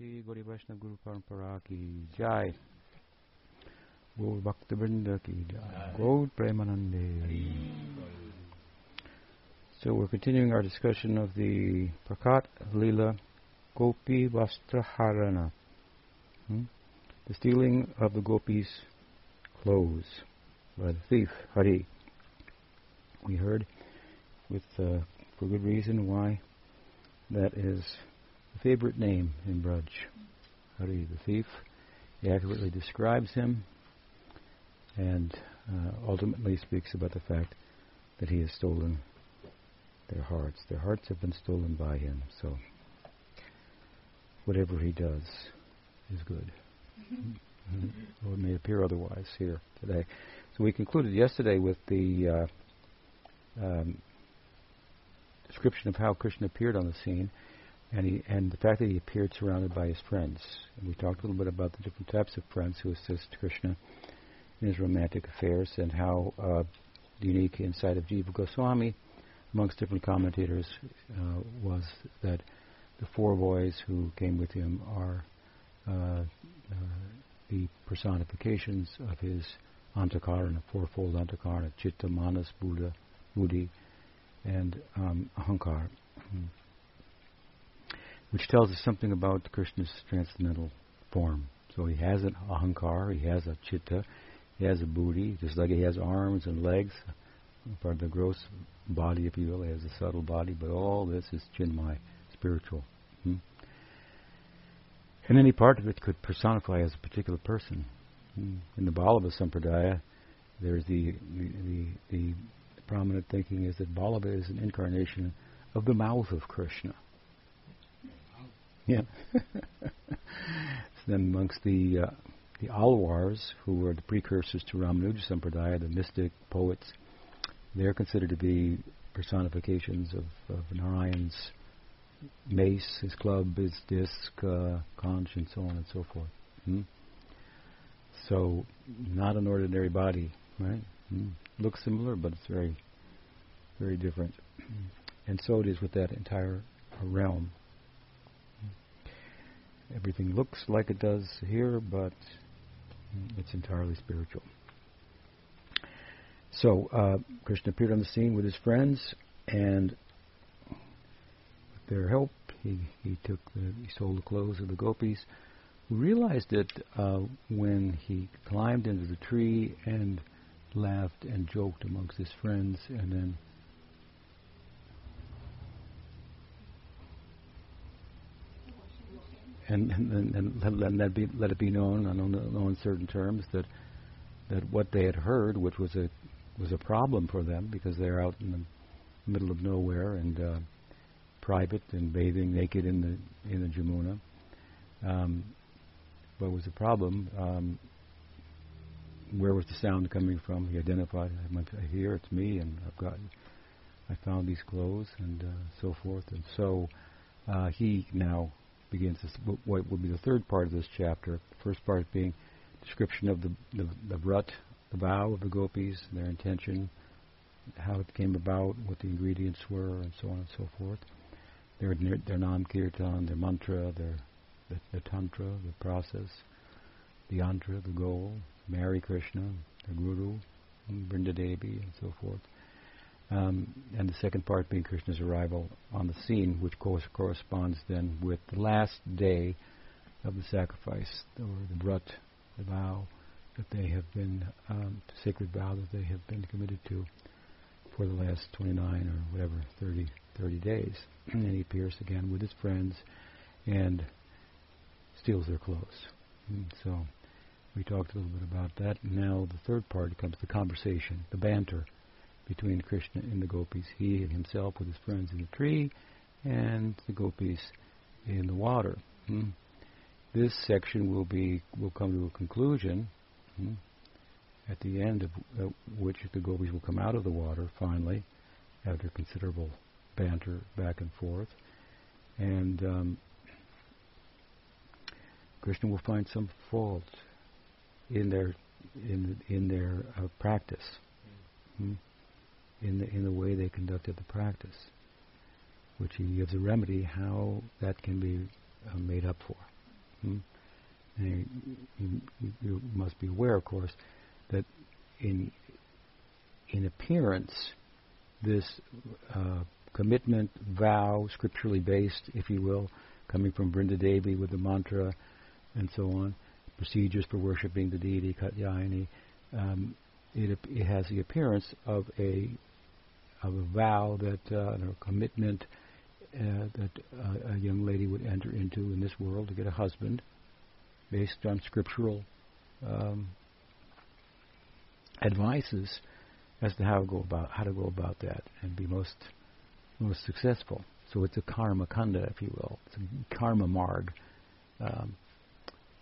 श्री गौरी वैष्णव गुरु परंपरा की जय गौर भक्त वृंद की जय गौर Premanande. So we're continuing our discussion of the Prakat Lila Gopi Vastraharana, hmm? the stealing of the gopis' clothes by the thief Hari. We heard, with uh, for good reason, why that is the favorite name in Braj. Hari, the thief. He accurately describes him and uh, ultimately speaks about the fact that he has stolen their hearts. Their hearts have been stolen by him. So whatever he does is good. Mm-hmm. Or it may appear otherwise here today. So we concluded yesterday with the uh, um, description of how Krishna appeared on the scene, and he, and the fact that he appeared surrounded by his friends. And we talked a little bit about the different types of friends who assist Krishna in his romantic affairs, and how uh, the unique insight of Jiva Goswami, amongst different commentators, uh, was that the four boys who came with him are uh, uh the personifications of his antakarana, fourfold antakarana, chitta, manas, buddha, buddhi, and um, ahankar, hmm. Which tells us something about Krishna's transcendental form. So he has an ahankar, he has a chitta, he has a buddhi, just like he has arms and legs, part of the gross body, if you will, he has a subtle body, but all this is chinmay, spiritual. Hmm? And any part of it could personify as a particular person. Hmm. In the Vallabha Sampradaya, there's the, the, the, the prominent thinking is that Vallabha is an incarnation of the mouth of Krishna. Then amongst the uh, the Alwars, who were the precursors to Ramanuja Sampradaya, the mystic poets, they're considered to be personifications of, of Narayan's mace, his club, his disc, uh, conch, and so on and so forth. Hmm? So, not an ordinary body, right? Hmm? looks similar, but it's very, very different. And so it is with that entire realm. Everything looks like it does here, but it's entirely spiritual. So uh, Krishna appeared on the scene with his friends, and with their help, he he took the, he stole the clothes of the gopis. Realized it uh, when he climbed into the tree and laughed and joked amongst his friends, and then and and, and, and let, be, let it be known on no uncertain terms that that what they had heard, which was a was a problem for them because they're out in the middle of nowhere and uh, private and bathing naked in the in the Jamuna. Um, what was the problem? Um, where was the sound coming from? He identified, I hear it's me, and I've got, I found these clothes, and uh, so forth. And so uh, he now begins this, what would be the third part of this chapter. The First part being description of the the, the vrat, the vow of the gopis, their intention, how it came about, what the ingredients were, and so on and so forth. Their their nam kirtan, their mantra, their the, the tantra, the process, the yantra, the goal, marry Krishna, the Guru, Brinda Devi, and so forth. Um, and the second part being Krishna's arrival on the scene, which course corresponds then with the last day of the sacrifice, or the vrat, the vow that they have been, um, sacred vow that they have been committed to for the last 29 or whatever, 30, 30 days. and he appears again with his friends and steals their clothes. And so we talked a little bit about that. Now the third part comes the conversation, the banter between Krishna and the gopis. He and himself with his friends in the tree, and the gopis in the water. Hmm. This section will be will come to a conclusion, hmm, at the end of uh, which the gopis will come out of the water finally, after considerable banter back and forth, and um, Krishna will find some fault in their in in their uh, practice, mm. In the in the way they conducted the practice, which he gives a remedy how that can be uh, made up for. Hmm? You, you, you, must be aware, of course, that in in appearance, this uh, commitment, vow, scripturally based, if you will, coming from Brinda Devi with the mantra and so on, procedures for worshipping the deity Katyayani, um, it, it has the appearance of a of a vow that uh, a commitment uh, that uh, a young lady would enter into in this world to get a husband, based on scriptural um, advices as to how to go about how to go about that and be most most successful. So it's a karma kanda, if you will. It's a karma marg um,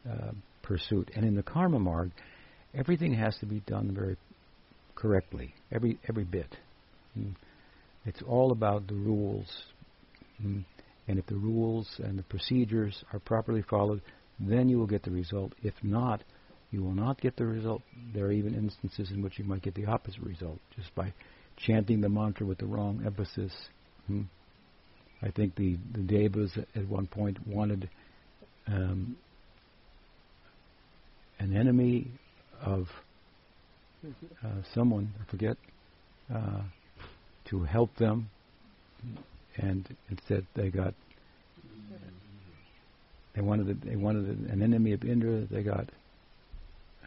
uh, pursuit, and in the karma marg, everything has to be done very correctly, every every bit. Mm. It's all about the rules, mm. and if the rules and the procedures are properly followed, then you will get the result. If not, you will not get the result. There are even instances in which you might get the opposite result just by chanting the mantra with the wrong emphasis. Hmm. I think the, the Devas at one point wanted um, an enemy of uh, someone, I forget, uh, to help them, and instead they got they wanted they wanted an enemy of Indra. They got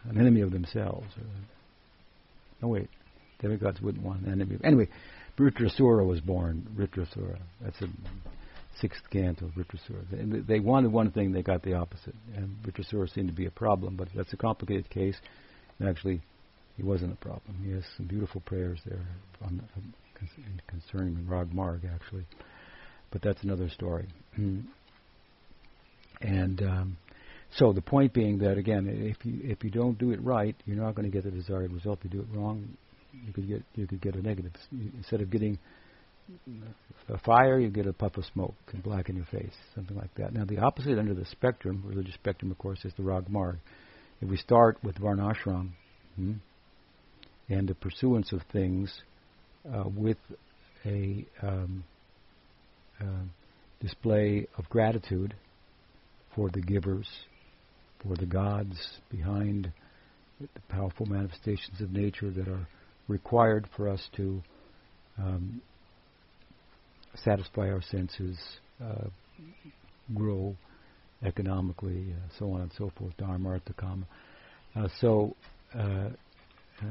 an enemy of themselves. no wait, demigods wouldn't want an enemy. Anyway, Vritrasura was born. Vritrasura. That's a sixth canto of Vritrasura. They, wanted one thing, they got the opposite. And Vritrasura seemed to be a problem, but that's a complicated case. And actually, he wasn't a problem. He has some beautiful prayers there on, concerning Rag Marg, actually. But that's another story. and um, so the point being that again, if you if you don't do it right, you're not going to get the desired result. If you do it wrong, you could get you could get a negative. Instead of getting a fire, you get a puff of smoke and blacken your face, something like that. Now, the opposite end of the spectrum, religious spectrum, of course, is the Rag Marg. If we start with Varnashram hmm, and the pursuance of things uh, with a um, uh, display of gratitude for the givers, for the gods behind the powerful manifestations of nature that are required for us to um, satisfy our senses, uh, grow economically, uh, so on and so forth, dharma, artha, kama. Uh, so, uh, uh,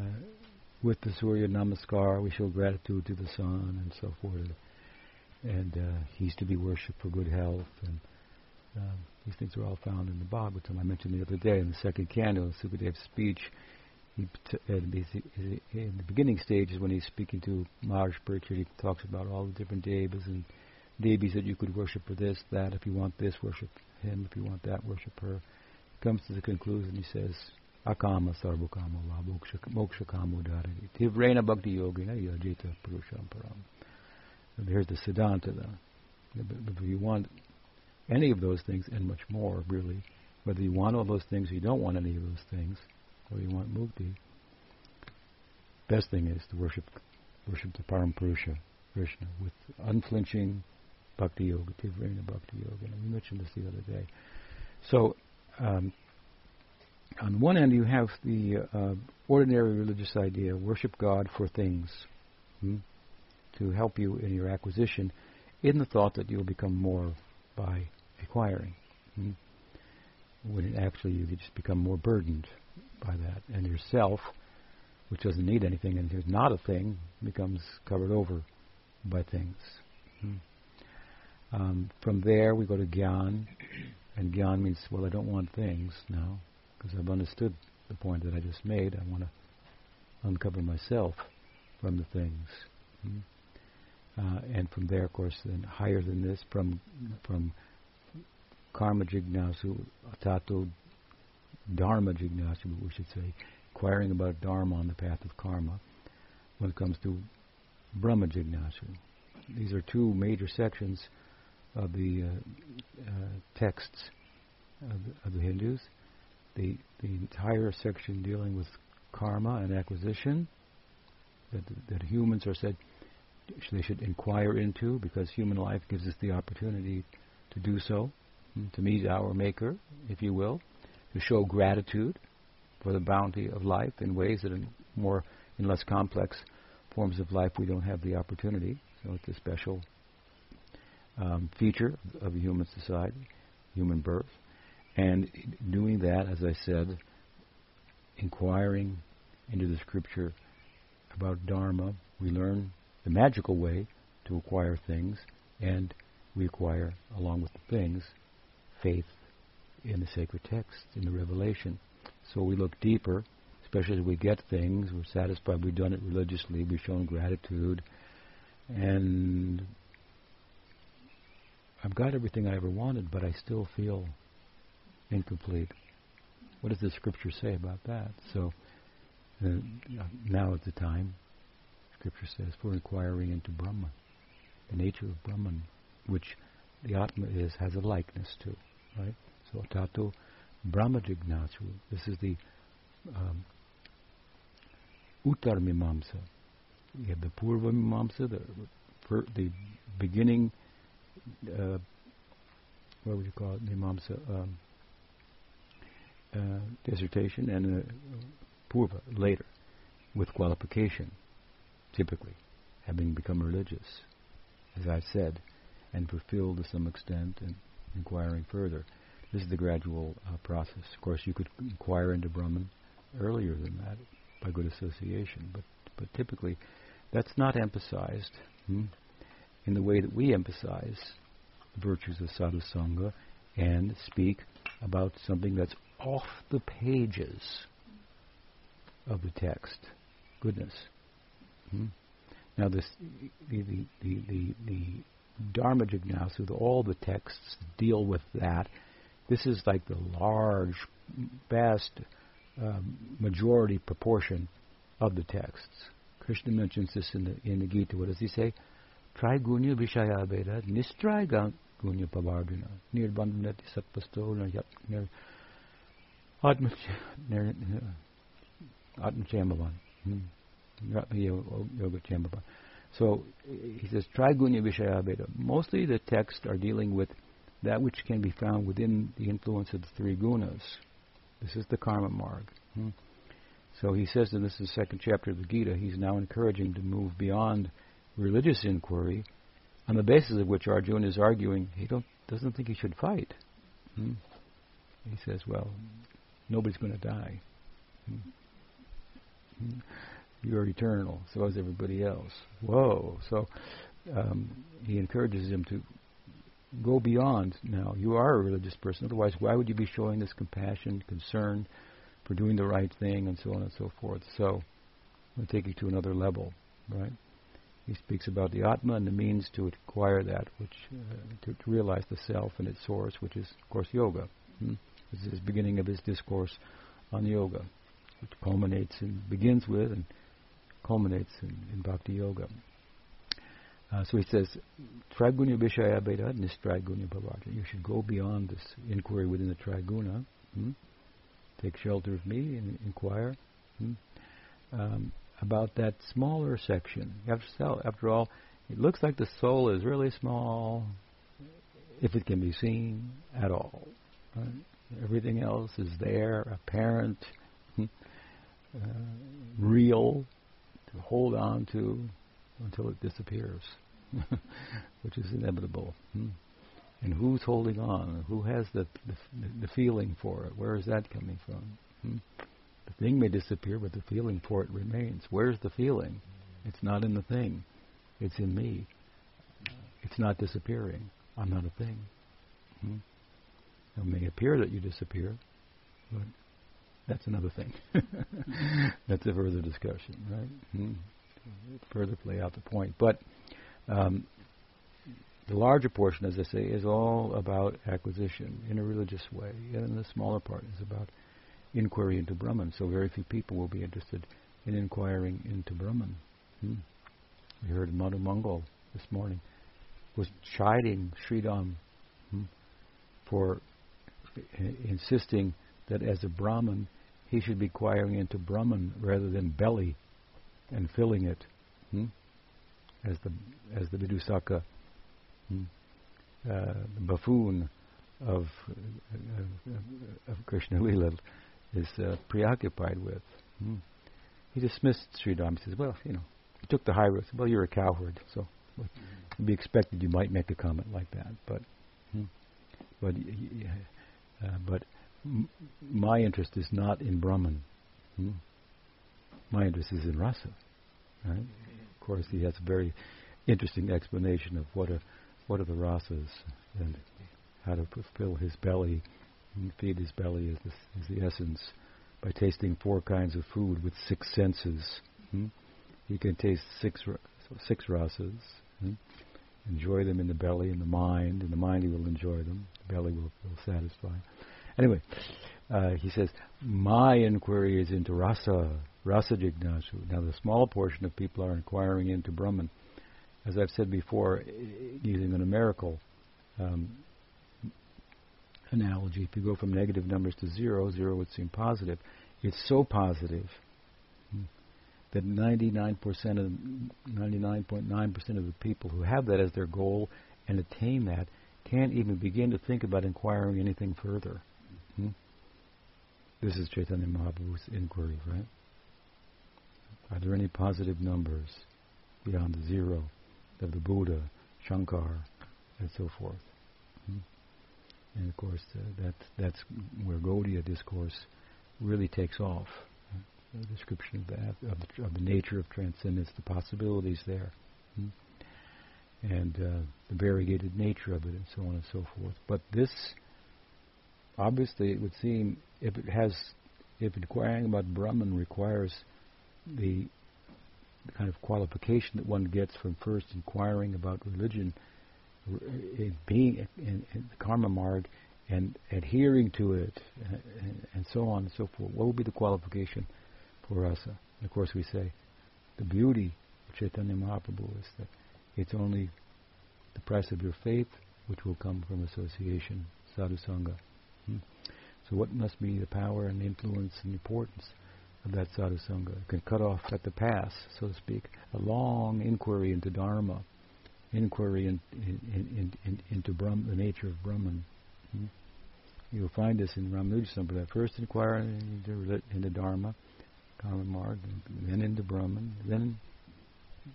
with the Surya Namaskar, we show gratitude to the sun and so forth. And uh, he's to be worshipped for good health. And um, these things are all found in the Bhagavatam. I mentioned the other day in the second canto, Sukadev's speech, he in the beginning stages when he's speaking to Maharaj Parikshit, he talks about all the different devas and devis that you could worship for this, that. If you want this, worship him. If you want that, worship her. He comes to the conclusion. He says, Akama sarvakama va moksha kamo dharani. Tivrena bhakti yogina yajita purusham param. Here's the siddhanta. If you want any of those things and much more, really, whether you want all those things or you don't want any of those things, or you want mukti, best thing is to worship worship the Parampurusha, Krishna, with unflinching bhakti yoga, Tivrena bhakti yoga. And we mentioned this the other day. So, um, on one end, you have the uh, ordinary religious idea worship God for things hmm, to help you in your acquisition, in the thought that you'll become more by acquiring. Hmm, when actually you just become more burdened by that. And yourself, which doesn't need anything and is not a thing, becomes covered over by things. Hmm. Um, from there, we go to Gyan. And Gyan means, well, I don't want things now, because I've understood the point that I just made. I want to uncover myself from the things. Hmm. Uh, and from there, of course, then higher than this, from from karma jignasu, tato dharma jignasu, we should say, inquiring about dharma on the path of karma, when it comes to brahma jignasu. These are two major sections of the uh, uh, texts of the, of the, Hindus. The, the entire section dealing with karma and acquisition, that, that humans are said they should inquire into because human life gives us the opportunity to do so. hmm, to meet our Maker, if you will, to show gratitude for the bounty of life in ways that in more in less complex forms of life we don't have the opportunity. So it's a special um, feature of human society, human birth. And doing that, as I said, inquiring into the scripture about Dharma, we learn the magical way to acquire things, and we acquire, along with the things, faith in the sacred text, in the revelation. So we look deeper, especially as we get things, we're satisfied we've done it religiously, we've shown gratitude, and I've got everything I ever wanted, but I still feel incomplete. What does the scripture say about that? So uh, now is the time, scripture says, for inquiring into Brahman, the nature of Brahman, which the Atma is has a likeness to, right? So tato Brahma Jignasu. This is the um, Uttar Mimamsa. You have the Purva Mimamsa, the, the beginning uh, what would you call it, Mimamsa um, uh, dissertation, and a Purva later, with qualification, typically, having become religious, as I said, and fulfilled to some extent, and inquiring further. This is the gradual uh, process. Of course, you could inquire into Brahman earlier than that by good association, but but typically, that's not emphasized. Hmm? in the way that we emphasize the virtues of sadhu sangha and speak about something that's off the pages of the text. Goodness. Hmm? Now, this the the the the, the Dharma Jignasu, all the texts deal with that. This is like the large, vast um, majority proportion of the texts. Krishna mentions this in the in the Gita. What does he say? Trigunya Vishaya Veda, Nistriga Gunya Pavardhana, Nirbandhanati Satpasto, Nir Atmachamavan. Yoga Chamavan. So he says Trigunya Vishaya Veda. Mostly the texts are dealing with that which can be found within the influence of the three gunas. This is the karma marg. Hmm? So he says in this is the second chapter of the Gita, he's now encouraging to move beyond religious inquiry, on the basis of which Arjuna is arguing he don't, doesn't think he should fight. Hmm? He says, well, nobody's going to die. You're eternal, so is everybody else. Whoa. So um, he encourages him to go beyond now. You are a religious person, otherwise, why would you be showing this compassion, concern for doing the right thing, and so on and so forth? So, to take you to another level, right? He speaks about the Atma and the means to acquire that, which uh, to, to, realize the self and its source, which is, of course, yoga. Hmm? This is the beginning of his discourse on yoga, which culminates and begins with and culminates in, in bhakti yoga. Uh, so he says, Trigunya Vishaya Veda Nistrigunya Bhavata. You should go beyond this inquiry within the Triguna. Hmm? Take shelter of me and inquire. Hmm? Um, about that smaller section. After, after all, it looks like the soul is really small, if it can be seen at all. Right? Everything else is there, apparent, uh, real, to hold on to until it disappears, which is inevitable. Hmm? And who's holding on? Who has the, the, the feeling for it? Where is that coming from? Hmm? The thing may disappear, but the feeling for it remains. Where's the feeling? It's not in the thing. It's in me. It's not disappearing. I'm not a thing. Hmm? It may appear that you disappear, but that's another thing. that's a further discussion, right? Hmm? Further play out the point. But um, the larger portion, as I say, is all about acquisition in a religious way, and the smaller part is about inquiry into Brahman. So very few people will be interested in inquiring into Brahman. Hmm. We heard Madhu Mangal this morning was chiding Sridham hmm, for insisting that as a Brahman he should be inquiring into Brahman rather than belly and filling it, hmm, as the as the Vidusaka, hmm, uh, the buffoon, of, uh, of Krishna Lila is uh, preoccupied with. Hmm. He dismissed Sridham. He says, well, you know, he took the high road. Said, Well, you're a cowherd, so it'd be expected you might make a comment like that. But, hmm. but, uh, but m- my interest is not in Brahman. Hmm. My interest is in rasa. Right? Of course, he has a very interesting explanation of what are what are the rasas and how to fulfill his belly and feed his belly is, this, is the essence by tasting four kinds of food with six senses. Hmm? He can taste six six rasas. Hmm? Enjoy them in the belly and the mind. In the mind, he will enjoy them. The belly will, will satisfy. Anyway, uh, he says, my inquiry is into rasa, rasa jignasu. Now, the small portion of people are inquiring into Brahman. As I've said before, using a numerical um, analogy, if you go from negative numbers to zero, zero would seem positive. It's so positive that 99% of 99.9% of the people who have that as their goal and attain that can't even begin to think about inquiring anything further. Hmm? This is Chaitanya Mahaprabhu's inquiry, right? Are there any positive numbers beyond the zero of the Buddha, Shankar, and so forth? Hmm? And of course, uh, that, that's where Gaudiya discourse really takes off. The description of that, of the, of the, nature of transcendence, the possibilities there, hmm? and uh, the variegated nature of it, and so on and so forth. But this, obviously, it would seem, if it has, if inquiring about Brahman requires the kind of qualification that one gets from first inquiring about religion, being in, in the karma marg and adhering to it and, and, so on and so forth. What will be the qualification And of course, we say the beauty of Chaitanya Mahaprabhu is that it's only the price of your faith which will come from association, sadhu sangha. Hmm? So, what must be the power and influence and importance of that sadhu sangha? It can cut off at the pass, so to speak, a long inquiry into dharma inquiry in, in, in, into Brahm, the nature of Brahman. Hmm? You'll find this in Ramanuja Sampradaya. First inquire into, into Dharma, Karma Marg, then into Brahman, then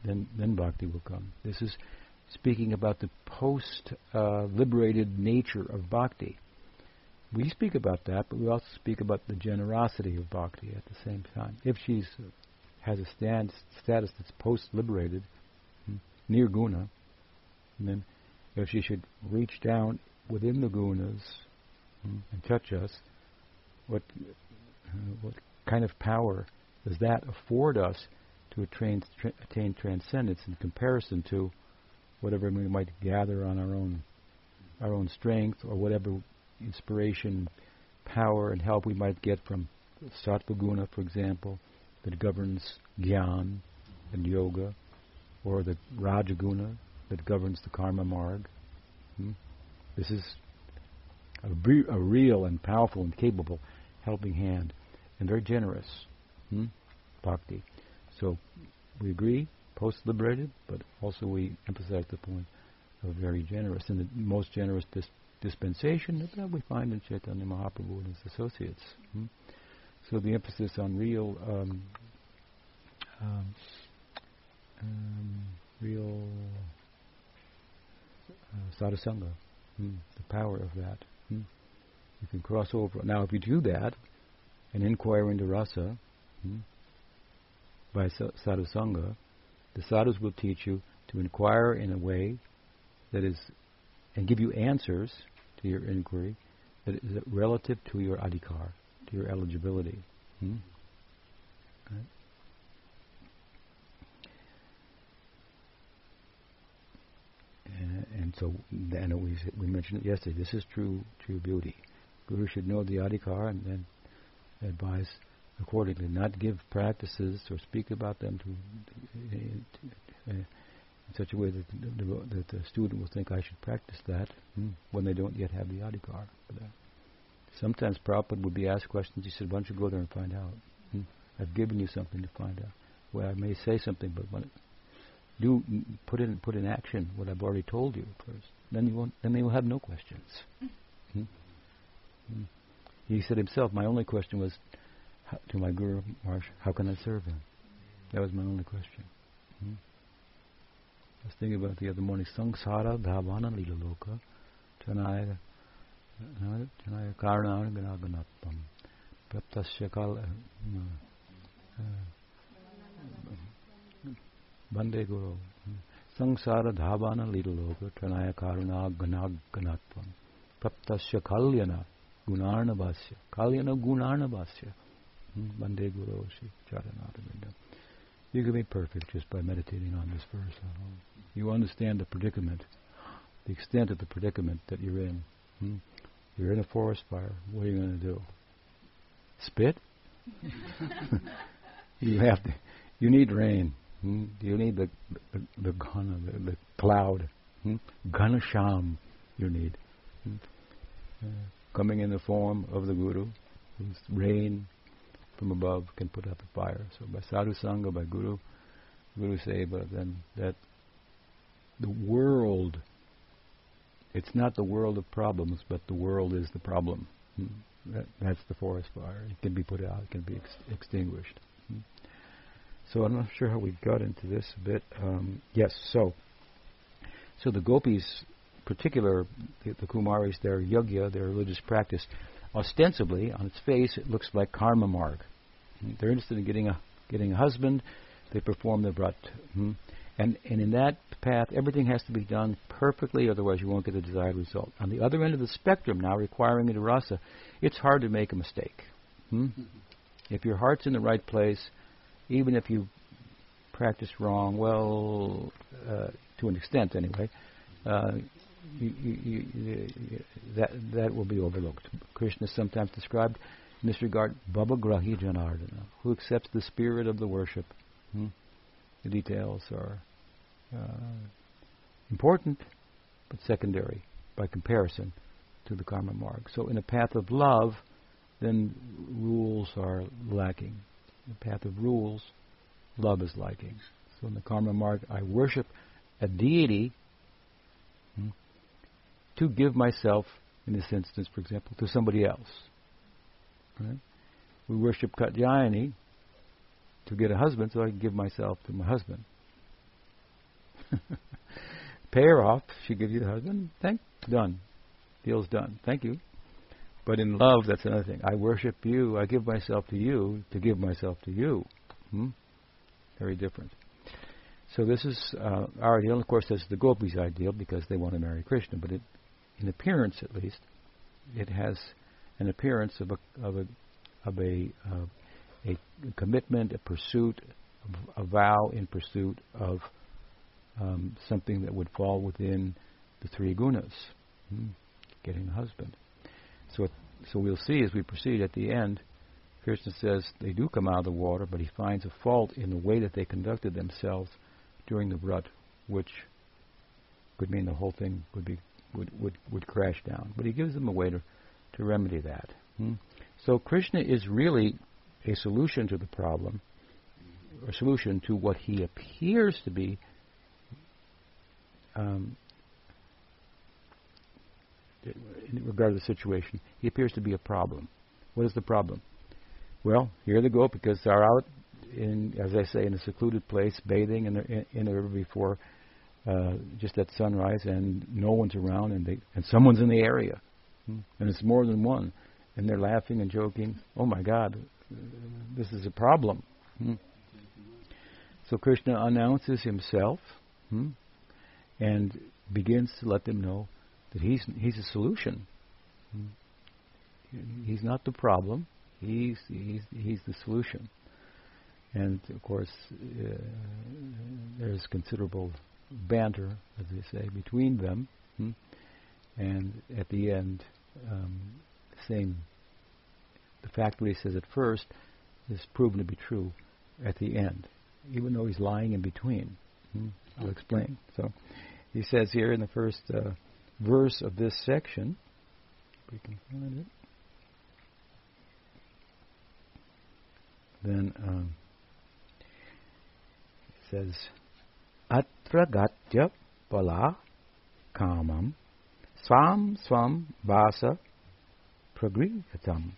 then then bhakti will come. This is speaking about the post-liberated uh, nature of bhakti. We speak about that, but we also speak about the generosity of bhakti at the same time. If she has a stand, status that's post-liberated, near nirguna, and then if she should reach down within the gunas hmm, and touch us, what uh, what kind of power does that afford us to attain, tra- attain transcendence in comparison to whatever we might gather on our own our own strength or whatever inspiration, power, and help we might get from sattva guna, for example, that governs gyan and yoga, or the rajaguna that governs the karma marg. Hmm? This is a, re- a, real and powerful and capable helping hand, and very generous. Hmm? Bhakti. So we agree, post-liberated, but also we emphasize the point of very generous. And the most generous dis- dispensation that we find in Chaitanya Mahaprabhu and his associates. Hmm? So the emphasis on real, um, um, um, real uh, sadhusanga, hmm, the power of that. Hmm. You can cross over. Now, if you do that and inquire into rasa hmm, by sadhusanga, the sadhus will teach you to inquire in a way that is, and give you answers to your inquiry that is relative to your adhikar, to your eligibility. Hmm? Right? and so and we we mentioned it yesterday. This is true true beauty. Guru should know the adhikar and then advise accordingly. Not give practices or speak about them to, uh, in such a way that the, that the student will think I should practice that hmm, when they don't yet have the adhikar for that. Sometimes Prabhupada would be asked questions. He said, "Why don't you go there and find out? Hmm, I've given you something to find out." Well, I may say something, but when it, do put in put in action what I've already told you first. Then you won't. Then they will have no questions. Hmm? Hmm. He said himself, my only question was to my Guru how can I serve him? That was my only question. Hmm? I was thinking about the other morning, Sangsara Dhavana Lila Loka Chanaya Chanaya Karanana Ganaganatpam Praptasya Kala uh, uh, Bande Guru hmm? Sangsara Dhavana Lila Loka Chanaya Karuna Ganaganatpam Praptasya Kalyana Gunarnabhasya Kalyana Gunarnabhasya Bande Guru Shri you can be perfect just by meditating on this verse. You understand the predicament, the extent of the predicament that you're in. Hmm? You're in a forest fire. What are you going to do? Spit? you have to. You need rain. Hmm? You need the the, the gana, the, the cloud. Hmm? Ganasham. You need hmm? uh, coming in the form of the guru, rain, from above can put out the fire. So by sadhu sangha, by guru, guru seva, then that the world, it's not the world of problems, but the world is the problem. Hmm. That, that's the forest fire. It can be put out, it can be ex- extinguished. Hmm. So I'm not sure how we got into this a bit. Um, yes, so so the gopis, particular the, the Kumaris, their yagya, their religious practice, ostensibly, on its face, it looks like karma marg. They're interested in getting a getting a husband. They perform the vrat. Hmm? And and in that path, everything has to be done perfectly, otherwise you won't get the desired result. On the other end of the spectrum, now requiring a rasa, it's hard to make a mistake. Hmm? If your heart's in the right place, even if you practice wrong, well, uh, to an extent anyway, uh, you, you, you, that that will be overlooked. Krishna is sometimes described in this regard, Bhava Grahi Janardana, who accepts the spirit of the worship. Hmm? The details are uh, important, but secondary by comparison to the karma marg. So, in a path of love, then rules are lacking. In the path of rules, love is lacking. So, in the karma marg, I worship a deity to give myself, in this instance, for example, to somebody else. Right? We worship Katyayani to get a husband, so I can give myself to my husband. Pay her off. She gives you the husband. Thank. Done. Deal's done. Thank you. But in love, that's another thing. I worship you. I give myself to you to give myself to you. Hmm? Very different. So this is uh, our ideal. Of course, this is the gopis' ideal because they want to marry Krishna. But it, in appearance, at least, it has an appearance of a of a of a uh, a commitment, a pursuit, a vow in pursuit of um, something that would fall within the three gunas, hmm, getting a husband. So, so we'll see as we proceed at the end. Krishna says they do come out of the water, but he finds a fault in the way that they conducted themselves during the vrat, which could mean the whole thing would be would would, would crash down. But he gives them a way to to remedy that. Hmm? So Krishna is really a solution to the problem, a solution to what he appears to be. Um, in regard to the situation, he appears to be a problem. What is the problem? Well, here they go because they're out in, as I say, in a secluded place, bathing in the in, in the river before uh, just at sunrise, and no one's around, and they and someone's in the area, hmm. and it's more than one, and they're laughing and joking. Oh my God, this is a problem. Hmm. So Krishna announces himself hmm, and begins to let them know that he's he's a solution. He's not the problem. He's he's he's the solution. And of course, uh, there's considerable banter, as they say, between them. Hmm? And at the end, um, same. The fact what he says at first is proven to be true at the end, even though he's lying in between. Hmm? I'll explain. So he says here in the first uh, verse of this section, we can find it. Then um, it says, Atra gatya pala kamam Swam swam vasa pragrihatam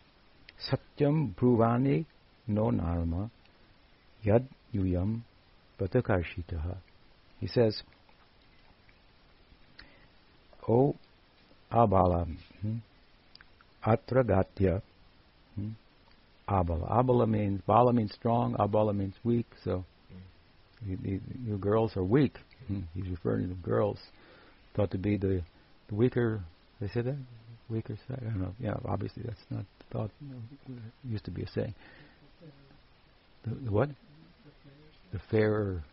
satyam bruvani no narma yad yuyam patakarshitaha. He says, O Abala, Atragatya, Abala. Abala means, Bala means strong, Abala means weak, so you, girls are weak. Hmm. He's referring to the girls, thought to be the, the weaker, they said that? Weaker side? I don't know. Yeah, obviously that's not thought, used to be a saying. The, the what? The fairer,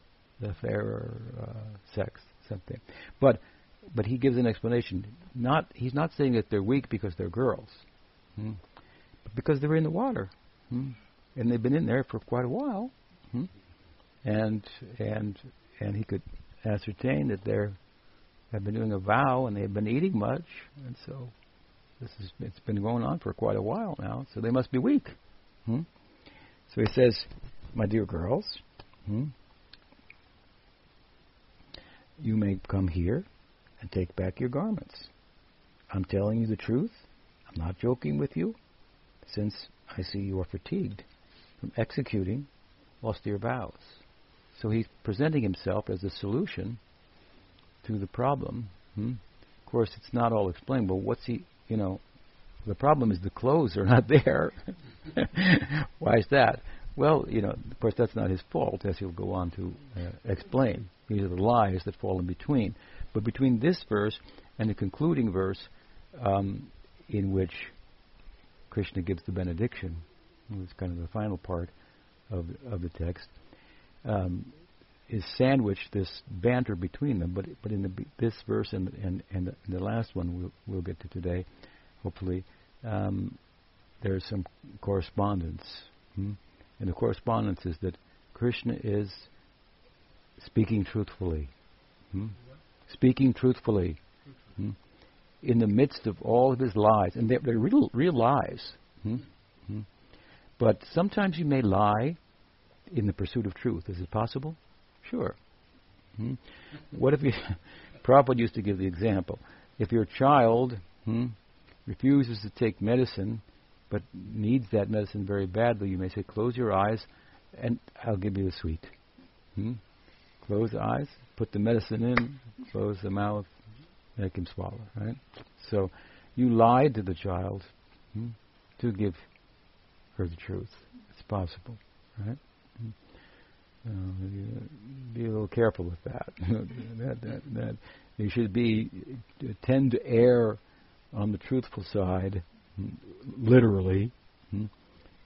the fairer uh, sex, something. But but he gives an explanation. Not he's not saying that they're weak because they're girls, hmm, but because they're in the water, hmm, and they've been in there for quite a while. Hmm and and and he could ascertain that they have been doing a vow and they've been eating much, and so this is it's been going on for quite a while now. So they must be weak. Hmm? So he says, "My dear girls, hmm, you may come here and take back your garments. I'm telling you the truth. I'm not joking with you, since I see you are fatigued from executing austere vows." So he's presenting himself as a solution to the problem. Hmm? Of course, it's not all explained, but what's he, you know, the problem is the clothes are not there. Why is that? Well, you know, of course, that's not his fault, as he'll go on to uh, explain. These are the lies that fall in between. But between this verse and the concluding verse, um, in which Krishna gives the benediction, it's kind of the final part of of the text um, is sandwiched this banter between them. But but in the, this verse and and and the, last one we'll, we'll get to today, hopefully, um, there's some correspondence, hmm? and the correspondence is that Krishna is speaking truthfully, hmm? speaking truthfully. Hmm? In the midst of all of his lies, and they're, they're real, real lies. Hmm? Hmm? But sometimes you may lie in the pursuit of truth. Is it possible? Sure. Hmm? What if you, Prabhupada used to give the example, if your child hmm, refuses to take medicine, but needs that medicine very badly, you may say, close your eyes and I'll give you the sweet. Hmm? Close the eyes, put the medicine in, close the mouth, make him swallow, right? So you lied to the child hmm, to give her the truth. It's possible, right? Uh, be a little careful with that. that, that, that you should be tend to err on the truthful side, literally, hmm,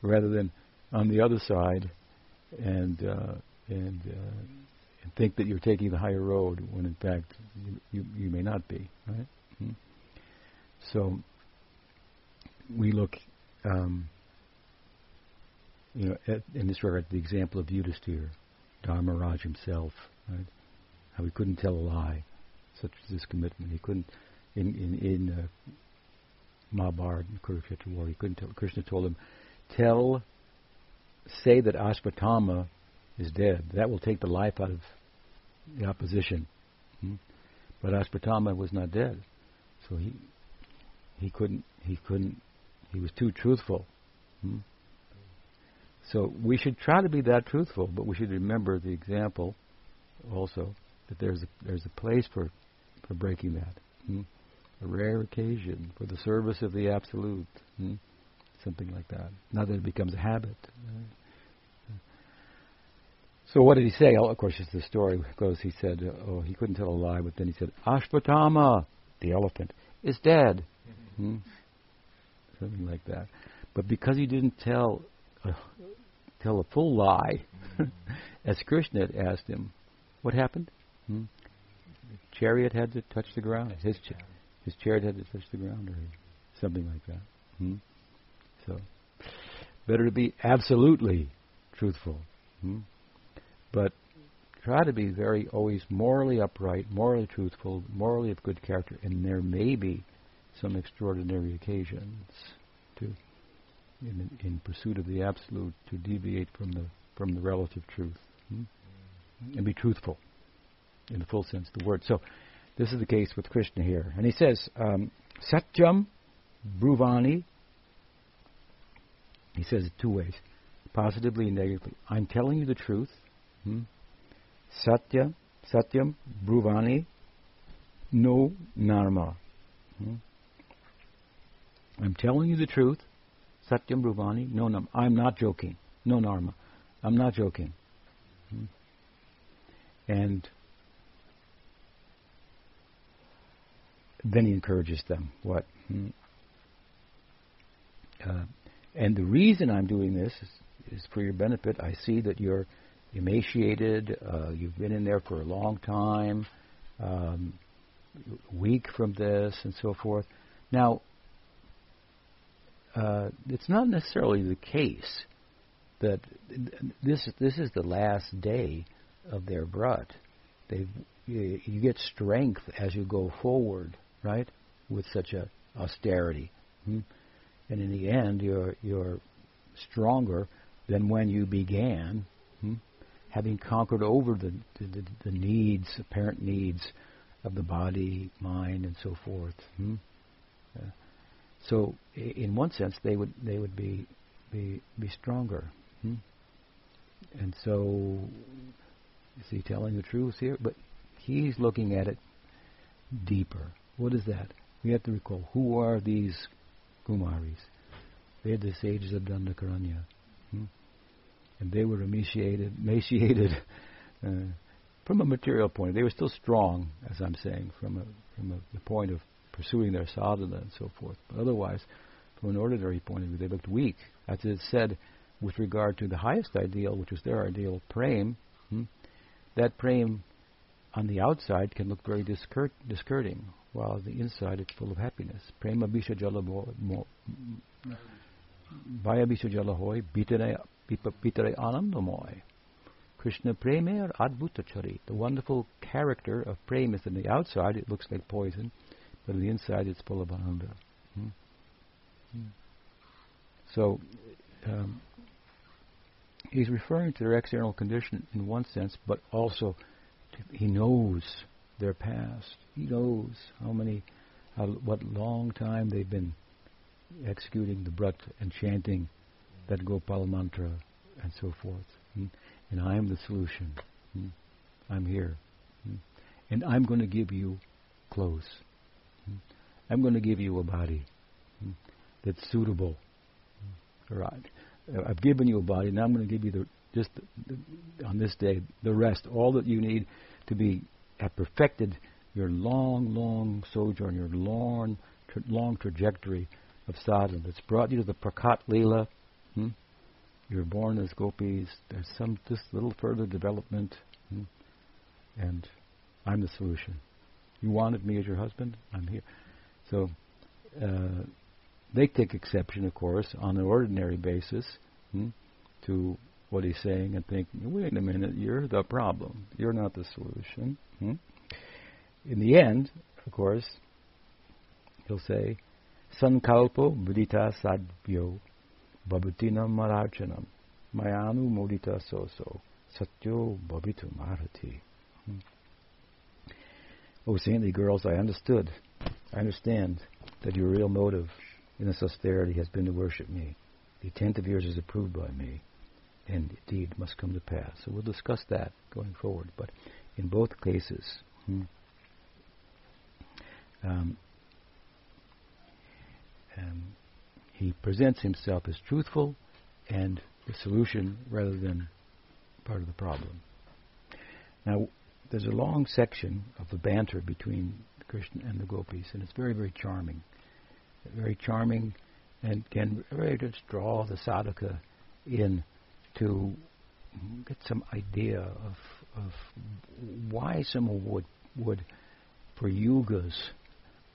rather than on the other side, and uh, and, uh, and think that you're taking the higher road when in fact you you, you may not be. Right. Hmm. So we look. Um, you know, at, in this regard, the example of Yudhisthira, Dharmaraj himself, right? How he couldn't tell a lie, such as this commitment. He couldn't, in in in uh, Mahabharata, Kurukshetra war, he couldn't tell. Krishna told him, "Tell, say that Ashwatthama is dead. That will take the life out of the opposition." Hmm? But Ashwatthama was not dead, so he he couldn't he couldn't he was too truthful. Hmm? So we should try to be that truthful, but we should remember the example also that there's a, there's a place for for breaking that. Hmm? A rare occasion for the service of the absolute. Hmm? Something like that. Not that it becomes a habit. So what did he say? Oh, of course, as the story goes, he said, "Oh, he couldn't tell a lie," but then he said, "Ashwatthama, the elephant, is dead." Hmm? Something like that. But because he didn't tell uh, tell a full lie, as Krishna had asked him, what happened? Hmm? Chariot had to touch the ground. His cha- his chariot had to touch the ground, or something like that. Hmm? So, better to be absolutely truthful, hmm? but try to be very always morally upright, morally truthful, morally of good character, and there may be some extraordinary occasions to in, in pursuit of the absolute to deviate from the from the relative truth hmm? and be truthful in the full sense of the word. So this is the case with Krishna here. And he says, um, Satyam Bruvani. He says it two ways, positively and negatively. I'm telling you the truth. Hmm? Satya, Satyam Bruvani, no Narma. Hmm? I'm telling you the truth. Satyam Bruvani, no Narma. I'm not joking. No Narma. I'm not joking. Hmm? And then he encourages them. What? Hmm? Uh, and the reason I'm doing this is, is, for your benefit. I see that you're emaciated. Uh, you've been in there for a long time, um, weak from this, and so forth. Now, uh, it's not necessarily the case that this this is the last day of their vrat. They you get strength as you go forward, right? With such a austerity, hmm? and in the end, you're you're stronger than when you began, hmm? having conquered over the, the the needs, apparent needs of the body, mind, and so forth. Hmm? Uh, so, in one sense, they would they would be be be stronger. Hmm? And so, is he telling the truth here? But he's looking at it deeper. What is that? We have to recall who are these Kumaris? They're the sages of Dandakaranya. Hmm? And they were emaciated, emaciated uh, from a material point. They were still strong, as I'm saying, from a, from a, the point of pursuing their sadhana and so forth. But otherwise, from an ordinary point of view, they looked weak. As it said with regard to the highest ideal, which was their ideal, prem, hmm, that prem on the outside can look very discouraging, while the inside it's full of happiness. Prema bisha jala Vaya bisha jala hoy, bitare anandamoy. Krishna Premer Adbhuta Chari. The wonderful character of Prem is on the outside, it looks like poison, but on the inside it's full of ananda. Hmm? Hmm. So, um, he's referring to their external condition in one sense, but also to, he knows their past. He knows how many, how, what long time they've been executing the vrat and chanting that Gopal mantra and so forth. Hmm? And I am the solution. Hmm? I'm here. Hmm? And I'm going to give you clothes. I'm going to give you a body hmm? that's suitable. Right. I've given you a body. Now I'm going to give you the just the, the, on this day the rest, all that you need to be have perfected your long, long sojourn, your long, tra- long trajectory of sadhana that's brought you to the Prakat Leela. Hmm? You're born as gopis. There's some just little further development, hmm? and I'm the solution. You wanted me as your husband. I'm here. So uh, they take exception, of course, on an ordinary basis hmm, to what he's saying and think, wait a minute, you're the problem. You're not the solution. Hmm? In the end, of course, he'll say, Sankalpo Buddhita Sadvyo Babutinam Marachanam Mayanu Mudita Soso Satyo Babitu Marati. Hmm. Oh, saintly girls, I understood. I understand that your real motive in this austerity has been to worship me. The intent of yours is approved by me, and indeed must come to pass. So we'll discuss that going forward. But in both cases, hmm, um, um, he presents himself as truthful and the solution rather than part of the problem. Now, there's a long section of the banter between Krishna and the gopis, and it's very, very charming very charming and can really just draw the sadhaka in to get some idea of of why someone would would for yugas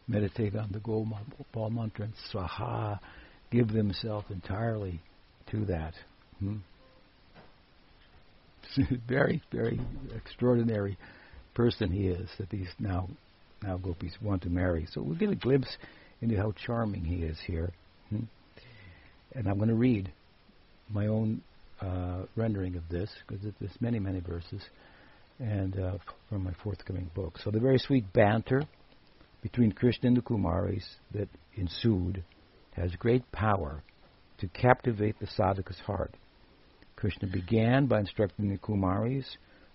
meditate on the Gopal mantra and swaha, give themselves entirely to that. Hmm? very, very extraordinary person he is that these now now gopis want to marry. So we get a glimpse into how charming he is here. Hmm? And I'm going to read my own uh, rendering of this because there's many, many verses. and uh, from my forthcoming book. So the very sweet banter between Krishna and the Kumaris that ensued has great power to captivate the sadhaka's heart. Krishna began by instructing the Kumaris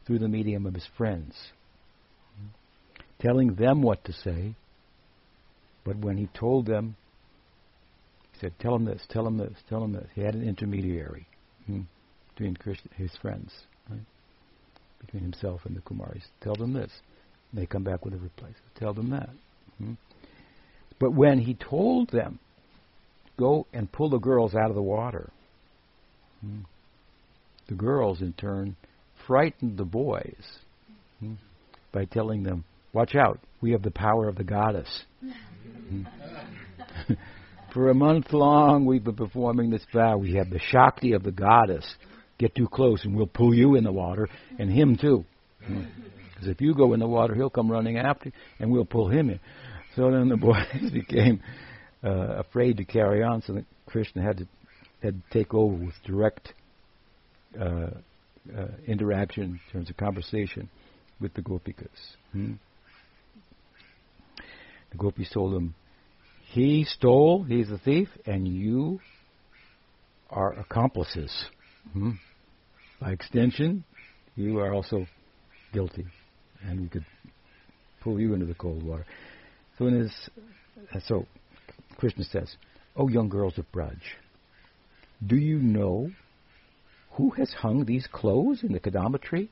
through the medium of his friends, telling them what to say. But when he told them, he said, Tell him this, tell him this, tell him this. He had an intermediary hmm, between Krishna, his friends, right? between himself and the Kumaris. Tell them this. And they come back with a reply. Tell them that. Hmm? But when he told them, go and pull the girls out of the water, hmm, the girls, in turn, frightened the boys hmm, by telling them, Watch out, we have the power of the goddess. For a month long, we've been performing this vow. We have the Shakti of the goddess. Get too close, and we'll pull you in the water, and him too. Because if you go in the water, he'll come running after, and we'll pull him in. So then the boys became uh, afraid to carry on, so that Krishna had to had to take over with direct uh, uh, interaction in terms of conversation with the gopikas. Hmm? The gopis told him, "He stole. He's a thief, and you are accomplices. Hmm? By extension, you are also guilty, and we could pull you into the cold water." So, in his, so Krishna says, "O young girls of Braj, do you know who has hung these clothes in the Kadamba tree?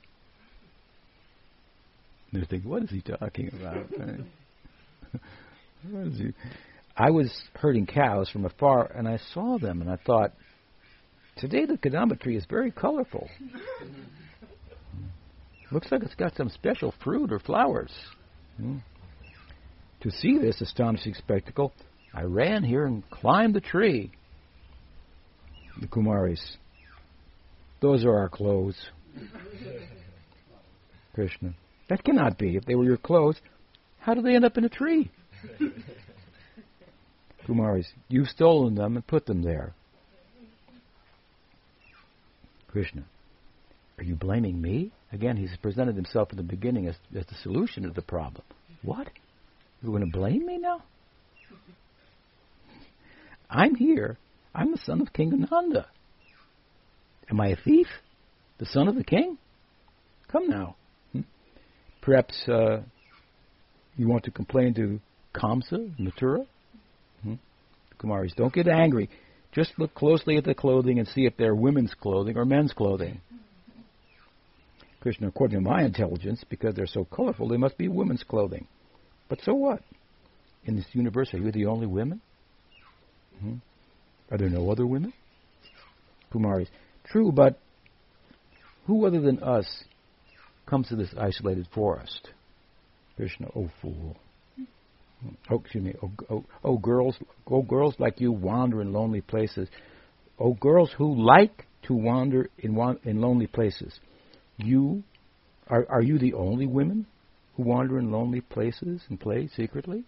they're thinking, what is he talking about? I was herding cows from afar, and I saw them, and I thought, today the tree is very colorful. Looks like it's got some special fruit or flowers. Hmm. To see this astonishing spectacle, I ran here and climbed the tree. The Kumaris those are our clothes. Krishna. That cannot be. If they were your clothes, how did they end up in a tree? Kumaris, you've stolen them and put them there. Krishna, are you blaming me? Again, he's presented himself in the beginning as, as the solution to the problem. What? You're going to blame me now? I'm here. I'm the son of King Nanda. Am I a thief? The son of the king? Come now. Hmm? Perhaps uh, you want to complain to Kamsa, Mathura? Hmm? Kumaris, don't get angry. Just look closely at the clothing and see if they're women's clothing or men's clothing. Krishna, according to my intelligence, because they're so colorful, they must be women's clothing. But so what? In this universe, are you the only women? Hmm? Are there no other women? Kumaris, True, but who other than us comes to this isolated forest? Krishna, oh fool. Oh, excuse me. Oh, oh, oh, girls, oh, girls like you wander in lonely places. Oh, girls who like to wander in in lonely places. You are are you the only women who wander in lonely places and play secretly?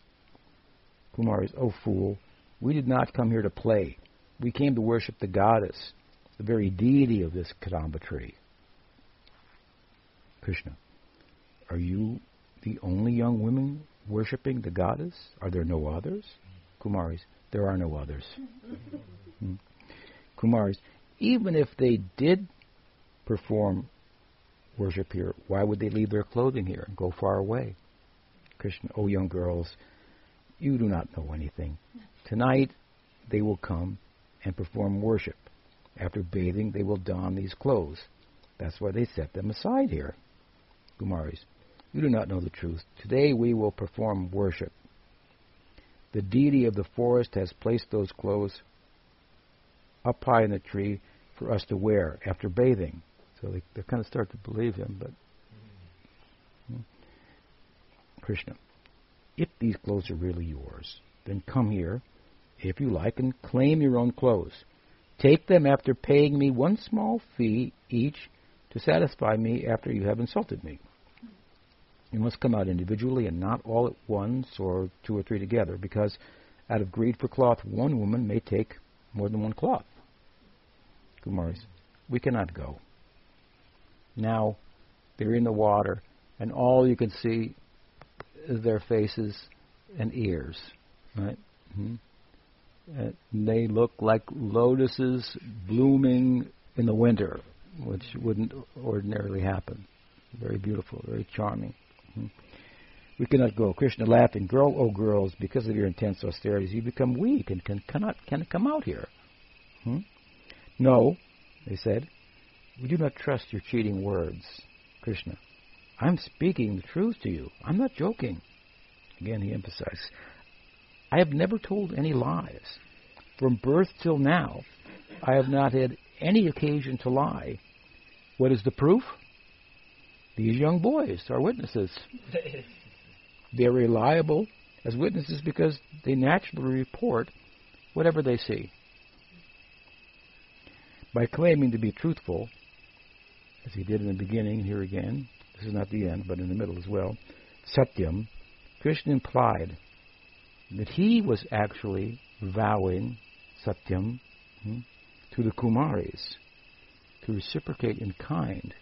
Kumaris, oh fool, we did not come here to play. We came to worship the goddess the very deity of this Kadamba tree. Krishna, are you the only young women worshipping the goddess? Are there no others? Kumaris, there are no others. hmm. Kumaris, even if they did perform worship here, why would they leave their clothing here and go far away? Krishna, oh young girls, you do not know anything. Tonight they will come and perform worship. After bathing, they will don these clothes. That's why they set them aside here. Kumaris, you do not know the truth. Today we will perform worship. The deity of the forest has placed those clothes up high in the tree for us to wear after bathing. So they, they kind of start to believe him, but. Hmm. Krishna, if these clothes are really yours, then come here, if you like, and claim your own clothes. Take them after paying me one small fee each to satisfy me after you have insulted me. You must come out individually and not all at once or two or three together, because out of greed for cloth, one woman may take more than one cloth. Kumaris, we cannot go. Now, They're in the water, and all you can see is their faces and ears, right? Mm-hmm. They look like lotuses blooming in the winter, which wouldn't ordinarily happen. Very beautiful, very charming. Mm-hmm. We cannot go. Krishna laughing, girl, oh girls, because of your intense austerities, you become weak and can cannot can come out here. Hmm? No, they said, we do not trust your cheating words, Krishna. I'm speaking the truth to you. I'm not joking. Again, he emphasized, I have never told any lies. From birth till now, I have not had any occasion to lie. What is the proof? These young boys are witnesses. They're reliable as witnesses because they naturally report whatever they see. By claiming to be truthful, as he did in the beginning, here again, this is not the end, but in the middle as well, Satyam, Krishna implied that he was actually vowing Satyam hmm, to the Kumaris to reciprocate in kind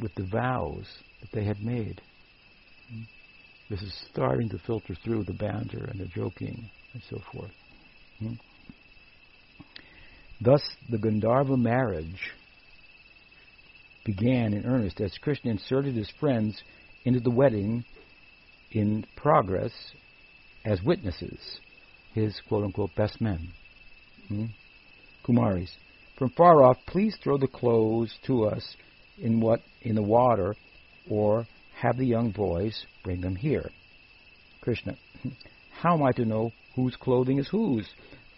with the vows that they had made. This is starting to filter through the banter and the joking and so forth. Hmm. Thus, the Gandharva marriage began in earnest as Krishna inserted his friends into the wedding in progress as witnesses, his quote unquote best men. Hmm? Kumaris. From far off, please throw the clothes to us in what in the water, or have the young boys bring them here. Krishna. How am I to know whose clothing is whose?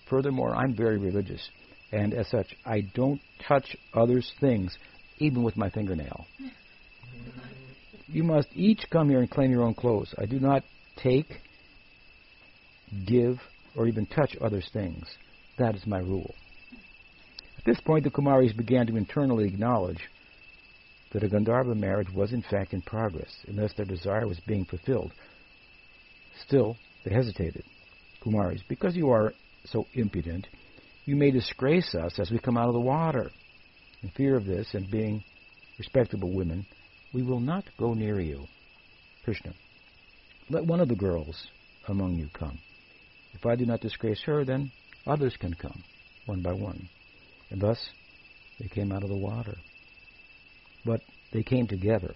Furthermore, I'm very religious, and as such, I don't touch others' things, even with my fingernail. You must each come here and claim your own clothes. I do not take, give, or even touch others' things. That is my rule. At this point, the Kumaris began to internally acknowledge that a Gandharva marriage was in fact in progress, and thus their desire was being fulfilled. Still, they hesitated. Kumaris, because you are so impudent, you may disgrace us as we come out of the water. In fear of this, and being respectable women, we will not go near you. Krishna, let one of the girls among you come. If I do not disgrace her, then others can come, one by one. And thus they came out of the water. But they came together.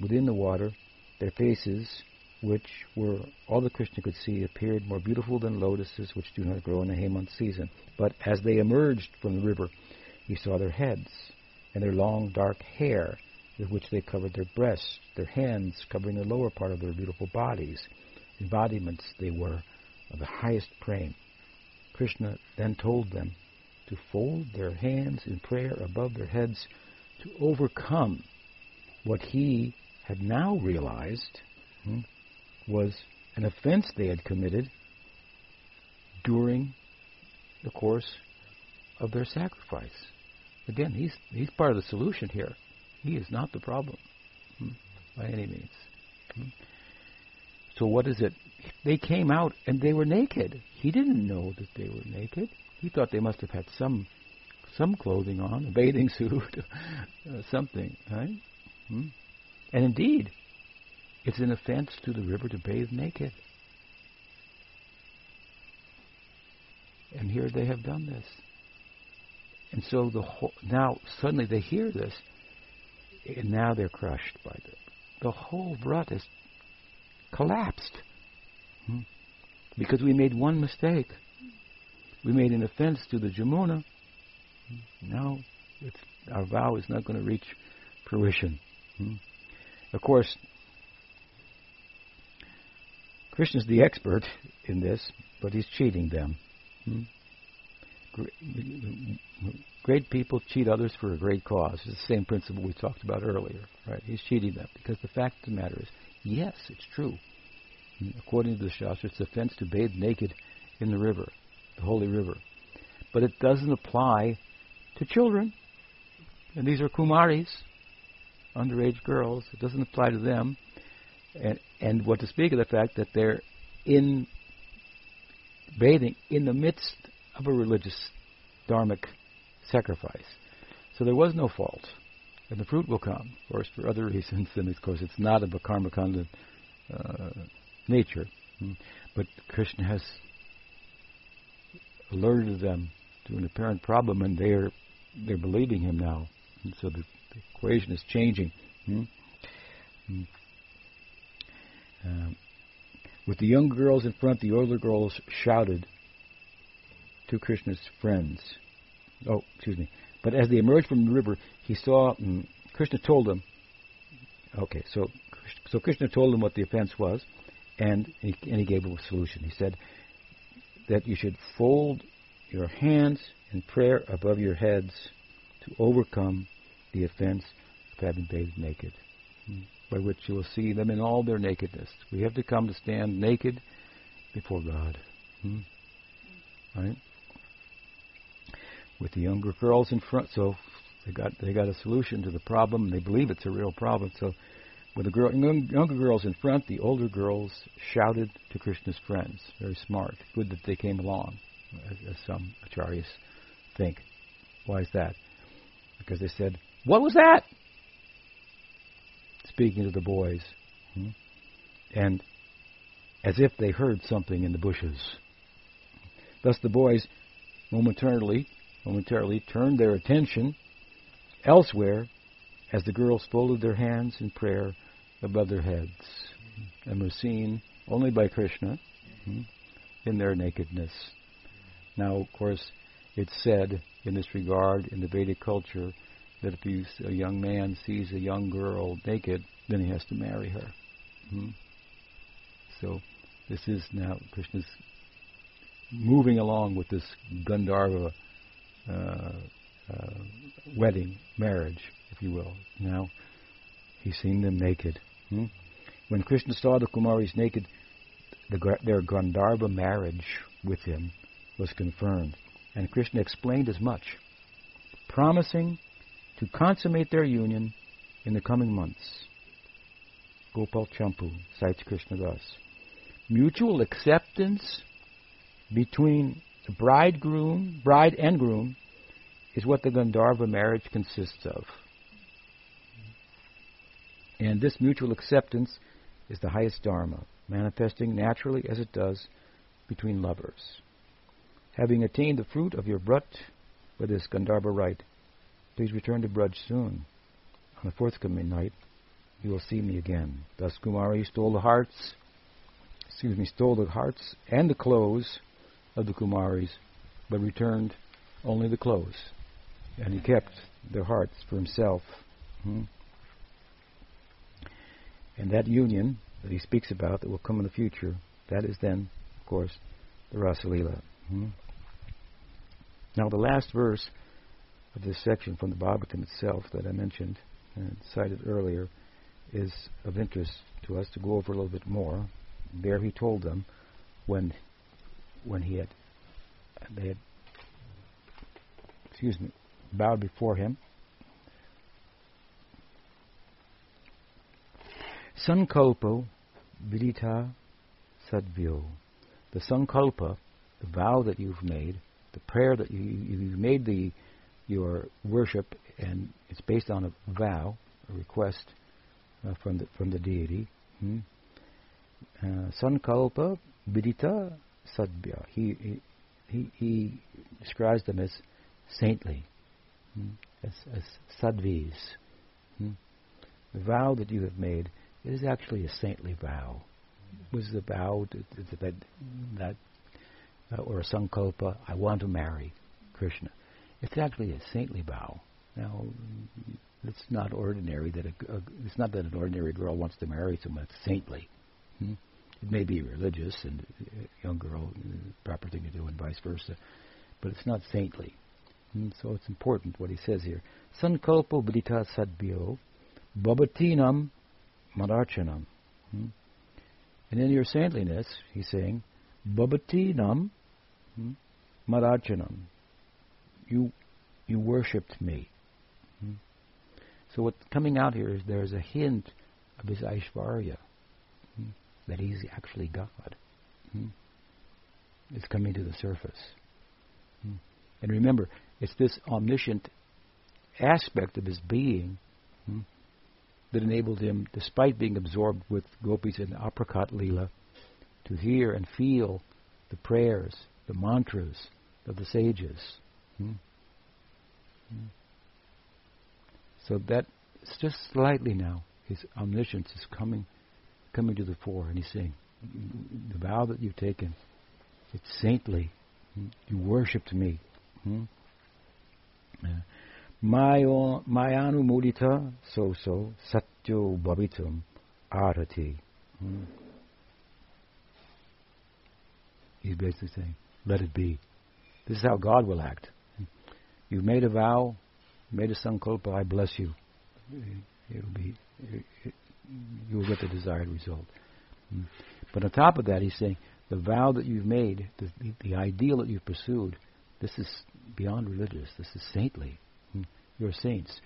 Within the water, their faces, which were all that Krishna could see, appeared more beautiful than lotuses which do not grow in the Hemant season. But as they emerged from the river, he saw their heads and their long dark hair with which they covered their breasts, their hands covering the lower part of their beautiful bodies. Embodiments they were of the highest prema. Krishna then told them to fold their hands in prayer above their heads to overcome what he had now realized hmm, was an offense they had committed during the course of their sacrifice. Again, he's he's part of the solution here. He is not the problem hmm, by any means. Hmm. So what is it? They came out and they were naked. He didn't know that they were naked. He thought they must have had some some clothing on, a bathing suit, uh, something, right? Hmm? And indeed, it's an offense to the river to bathe naked. And here they have done this. And so the whole, now suddenly they hear this, and now they're crushed by the the whole vrat is collapsed hmm? because we made one mistake. We made an offense to the Jamuna. Now our vow is not going to reach fruition. Hmm? Of course, Krishna's the expert in this, but he's cheating them. Hmm? Great people cheat others for a great cause. It's the same principle we talked about earlier, right? He's cheating them because the fact of the matter is, yes, it's true. According to the Shastra, it's offense to bathe naked in the river, the holy river. But it doesn't apply to children. And these are Kumaris, underage girls. It doesn't apply to them and and what to speak of the fact that they're in bathing in the midst of a religious dharmic sacrifice. So there was no fault. and the fruit will come. Of course, for other reasons, and of course, it's not of a karma uh, nature. Hmm. But Krishna has alerted them to an apparent problem, and they're they're believing him now, and so the, the equation is changing. Hmm? Hmm. Um, with the younger girls in front, the older girls shouted to Krishna's friends. Oh, excuse me. But as they emerged from the river, he saw. Mm, Krishna told them. Okay, so so Krishna told them what the offense was, and he, and he gave a solution. He said that you should fold your hands in prayer above your heads to overcome the offense of having bathed naked, hmm, by which you will see them in all their nakedness. We have to come to stand naked before God. Hmm? Right? With the younger girls in front, so they got they got a solution to the problem. They believe it's a real problem. So, with the girl, younger girls in front, the older girls shouted to Krishna's friends. Very smart. Good that they came along, as, as some acharyas think. Why is that? Because they said, "What was that?" Speaking to the boys, hmm? and as if they heard something in the bushes. Thus, the boys momentarily momentarily turned their attention elsewhere as the girls folded their hands in prayer above their heads and were seen only by Krishna hmm, in their nakedness. Now, of course, it's said in this regard in the Vedic culture that if you, a young man sees a young girl naked, then he has to marry her. Hmm? So this is now Krishna's moving along with this Gandharva uh, uh, wedding, marriage, if you will. Now, he's seen them naked. Hmm? When Krishna saw the Kumaris naked, the, their Gandharva marriage with him was confirmed. And Krishna explained as much, promising to consummate their union in the coming months. Gopal Champu cites Krishna thus. Mutual acceptance between the bridegroom, bride and groom, is what the Gandharva marriage consists of. And this mutual acceptance is the highest dharma, manifesting naturally as it does between lovers. Having attained the fruit of your vrat with this Gandharva rite, please return to Braj soon. On the forthcoming night, you will see me again. Thus Kumari stole the hearts, excuse me, stole the hearts and the clothes of the Kumaris, but returned only the clothes. And he kept their hearts for himself. Hmm? And that union that he speaks about that will come in the future, that is then, of course, the Rasalila. Hmm? Now, the last verse of this section from the Bhagavatam itself that I mentioned and cited earlier is of interest to us to go over a little bit more. There he told them when when he had they had excuse me bowed before him. Sankalpo vidita sadvyo. The sankalpa, the vow that you've made, the prayer that you, you've made the your worship, and it's based on a vow, a request uh, from the from the deity. Hmm? Uh, sankalpa vidita sadvya. He, he he describes them as saintly, hmm? as, as sadvis. Hmm? The vow that you have made is actually a saintly vow. Was the vow that that uh, or a sankalpa, I want to marry Krishna. It's actually a saintly vow. Now, it's not ordinary that a, a, it's not that an ordinary girl wants to marry someone that's saintly. Hmm? It may be religious and a young girl, uh, proper thing to do, and vice versa, but it's not saintly. And so it's important what he says here. Sankalpo Brita Sadbhyo Babatinam Marachanam. Hmm? And in your saintliness, he's saying, Babatinam hmm? Marachanam. You, you worshipped me. Hmm? So what's coming out here is there's a hint of his Aishvarya, hmm? that he's actually God. Hmm? It's coming to the surface. Hmm? And remember, it's this omniscient aspect of his being hmm, that enabled him, despite being absorbed with gopis in aprakat lila, to hear and feel the prayers, the mantras of the sages. Hmm? Hmm. So that just slightly now his omniscience is coming coming to the fore, and he's saying, "The vow that you've taken, it's saintly. Hmm? You worshipped me." Hmm? Mayanu mudita so so satyo bhavitum arati. Hmm? He's basically saying, let it be. This is how God will act. You've made a vow, made a sankalpa, I bless you. It'll be, you'll get the desired result. But on top of that, he's saying, the vow that you've made, the, the, the ideal that you've pursued, this is beyond religious. This is saintly. You're saints.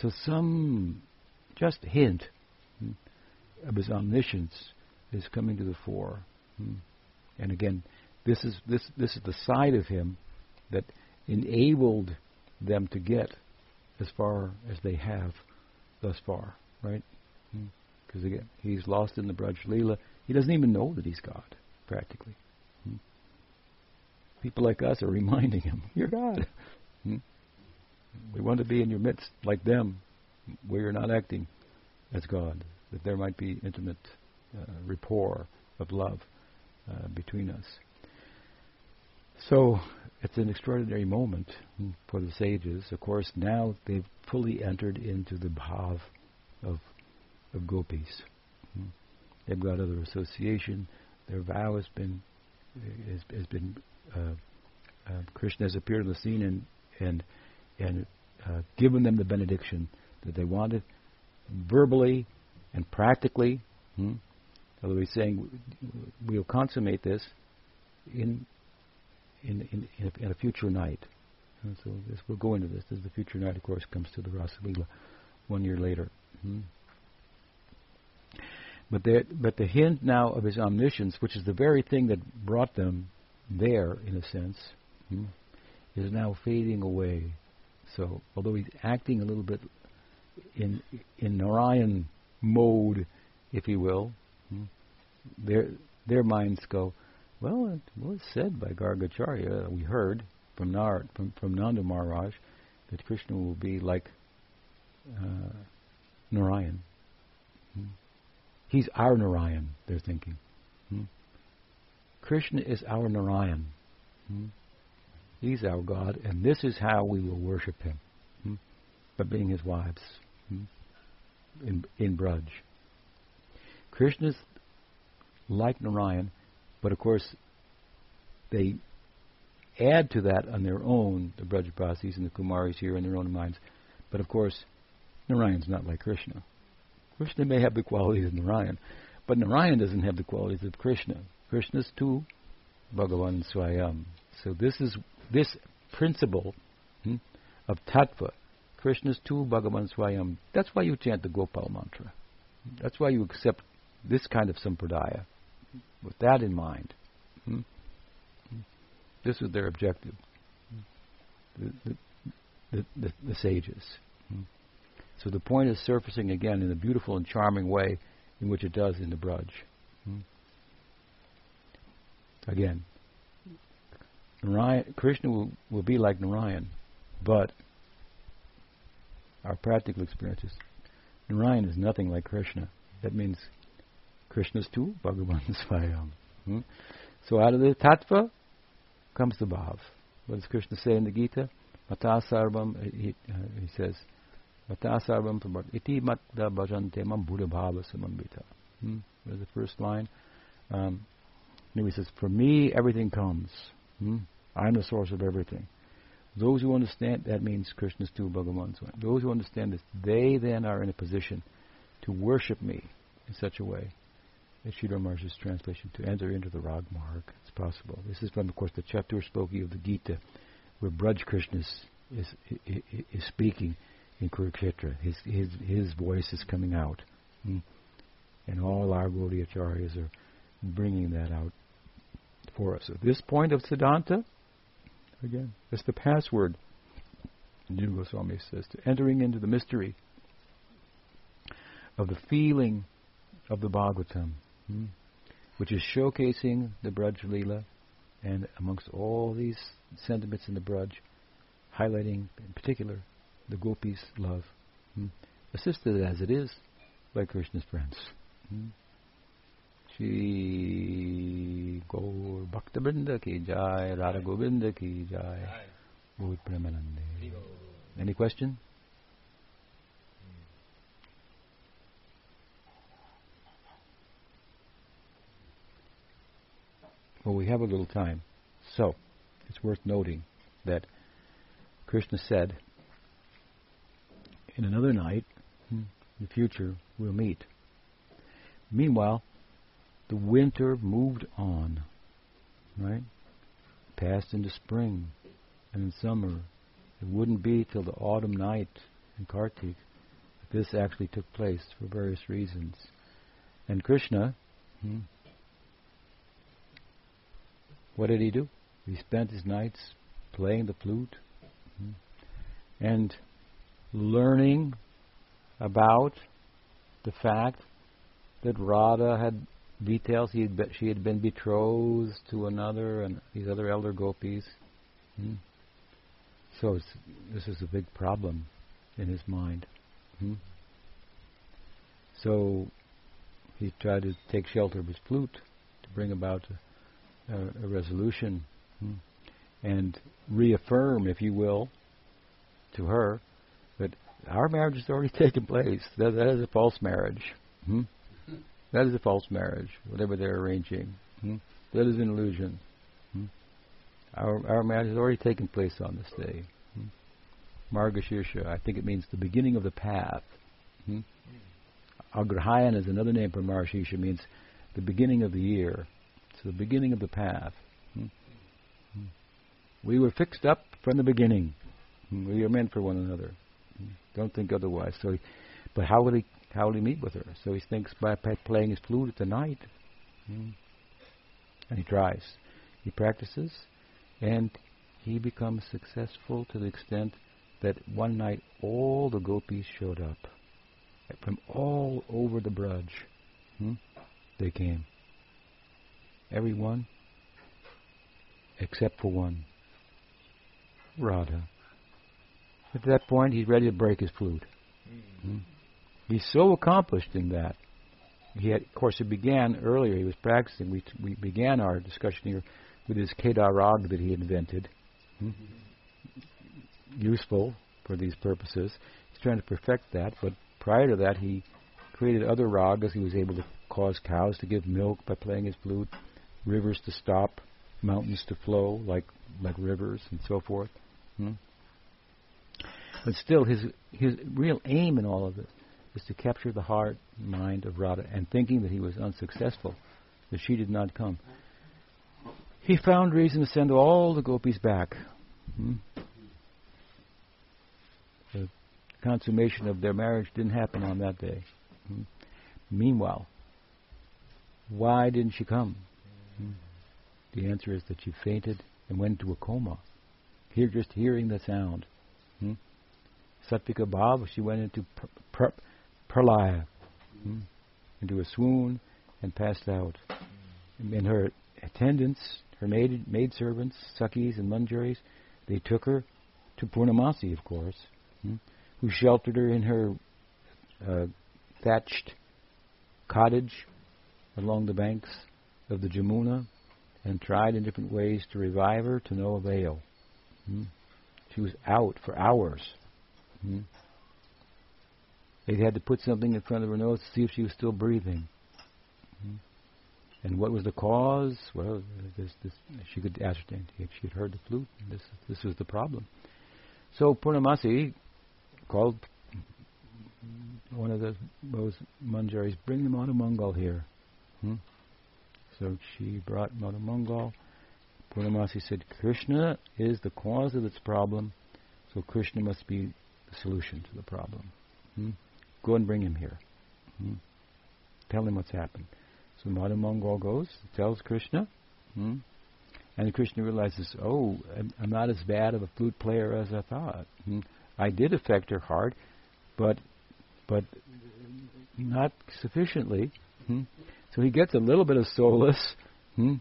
So some just hint of his omniscience is coming to the fore. And again, this is this this is the side of him that enabled them to get as far as they have thus far, right? Because hmm. again, he's lost in the Braj Leela. He doesn't even know that he's God, practically. Hmm. People like us are reminding him, "You're God." Hmm. We want to be in your midst, like them, where you're not acting as God. That there might be intimate uh, rapport of love uh, between us. So it's an extraordinary moment for the sages. Of course, now they've fully entered into the bhav of, of gopis. They've got other association. Their vow has been has, has been uh, uh, Krishna has appeared on the scene and and and uh, given them the benediction that they wanted, verbally and practically. Hmm? Although he's saying we'll consummate this in in, in, in, a, in a future night. And so this, we'll go into this. Is the future night, of course, comes to the Rasalila one year later. Hmm. But, the, but the hint now of his omniscience, which is the very thing that brought them there, in a sense, hmm, is now fading away. So, although he's acting a little bit in in Narayan mode, if you will, hmm, their their minds go, well, it was said by Gargacharya, we heard from, Nar, from, from Nanda Maharaj, that Krishna will be like uh, Narayan. Hmm. He's our Narayan, they're thinking. Hmm. Krishna is our Narayan. Hmm. He's our God, and this is how we will worship him. Hmm. By being his wives hmm. in, in Braj. Krishna's like Narayan, but of course, they add to that on their own, the Brajbasis and the Kumaris here in their own minds. But of course, Narayan's not like Krishna. Krishna may have the qualities of Narayan, but Narayan doesn't have the qualities of Krishna. Krishna's too Bhagavan Swayam. So this is this principle hmm, of tattva. Krishna's too Bhagavan Swayam. That's why you chant the Gopal mantra. That's why you accept this kind of sampradaya with that in mind. Hmm? This is their objective. The, the, the, the, the sages. Hmm? So the point is surfacing again in a beautiful and charming way in which it does in the Braj. Hmm? Again, Narayan, Krishna will, will be like Narayan, but our practical experiences, Narayan is nothing like Krishna. That means Krishna's too, Bhagavan Swayam. Hmm? So out of the tattva comes the bhav. What does Krishna say in the Gita? Mata sarvam, he, uh, he says, Mata sarvam iti matta bhajante mam buddha bhava samambita. Hmm? There's the first line. Um, he says, For me, everything comes. Hmm? I'm the source of everything. Those who understand, that means Krishna's too, Bhagavan Swayam. Those who understand this, they then are in a position to worship me in such a way Sridhar Maharaj's translation, to enter into the rag marg. It's possible. This is from, of course, the Chatur Sloki of the Gita, where Braj Krishna is, is, is speaking in Kurukshetra. His, his, his voice is coming out. Hmm? And all our Gaudiya Acharyas are bringing that out for us. At this point of Siddhanta, again, it's the password, Jiva Goswami says, to entering into the mystery of the feeling of the Bhagavatam, hmm, which is showcasing the Braj Leela, and amongst all these sentiments in the Braj, highlighting in particular the gopis' love, hmm, assisted as it is by Krishna's friends. Hmm. Shri Gaur ki jai, Radha Govinda ki jai, Gaur Premanande. Any question? Well, we have a little time. So, it's worth noting that Krishna said, in another night, in the future, we'll meet. Meanwhile, the winter moved on, right? Passed into spring and in summer. It wouldn't be till the autumn night in Kartik that this actually took place for various reasons. And Krishna, hmm, what did he do? He spent his nights playing the flute hmm, and learning about the fact that Radha had details. He had be, she had been betrothed to another, and these other elder gopis. Hmm. So this is a big problem in his mind. Hmm. So he tried to take shelter of his flute to bring about a, a, resolution hmm. and reaffirm, if you will, to her that our marriage has already taken place. That, that is a false marriage. Hmm? That is a false marriage, whatever they're arranging. Hmm? That is an illusion. Hmm? Our, our marriage has already taken place on this day. Hmm? Margashirsha, I think it means the beginning of the path. Hmm? Agrahayan is another name for Margashirsha, means the beginning of the year. The beginning of the path. Hmm? Hmm? We were fixed up from the beginning. Hmm? We are meant for one another. Don't think otherwise. So, but how will he how will he meet with her? So he thinks by playing his flute at the night. And he tries. He practices, and he becomes successful to the extent that one night all the gopis showed up. From all over the Braj. They came. Everyone except for one. Radha. At that point, he's ready to break his flute. Mm-hmm. Hmm? He's so accomplished in that. He had, of course, it began earlier. He was practicing. We we began our discussion here with his Kedar rag that he invented, hmm? useful for these purposes. He's trying to perfect that, but prior to that, he created other ragas. He was able to cause cows to give milk by playing his flute, rivers to stop, mountains to flow like like rivers, and so forth. Hmm? But still, his his real aim in all of this is to capture the heart and mind of Radha, and thinking that he was unsuccessful, that she did not come. He found reason to send all the gopis back. Hmm? The consummation of their marriage didn't happen on that day. Hmm? Meanwhile, why didn't she come? The answer is that she fainted and went into a coma. Here, just hearing the sound. Hmm? Satvika Bhav, she went into pr- pr- pralaya, hmm, into a swoon, and passed out. And her attendants, her maid maidservants, Sakhis and Manjaris, they took her to Purnamasi, of course, hmm, who sheltered her in her uh, thatched cottage along the banks of the Jamuna and tried in different ways to revive her to no avail. Hmm. She was out for hours. Hmm. They had to put something in front of her nose to see if she was still breathing. Hmm. And what was the cause? Well, this, this, she could ascertain. If she had heard the flute. This, this was the problem. So Purnamasi called one of the, those manjaris, bring the Madhu Mangal here. Hmm? So she brought Madhu Mangal. Purnamasi said, Krishna is the cause of this problem, so Krishna must be the solution to the problem. Hmm? Go and bring him here. Hmm? Tell him what's happened. So Madhu Mangal goes, tells Krishna, hmm? and Krishna realizes, oh, I'm not as bad of a flute player as I thought. Hmm? I did affect her heart, but but not sufficiently. So he gets a little bit of solace. Hmm?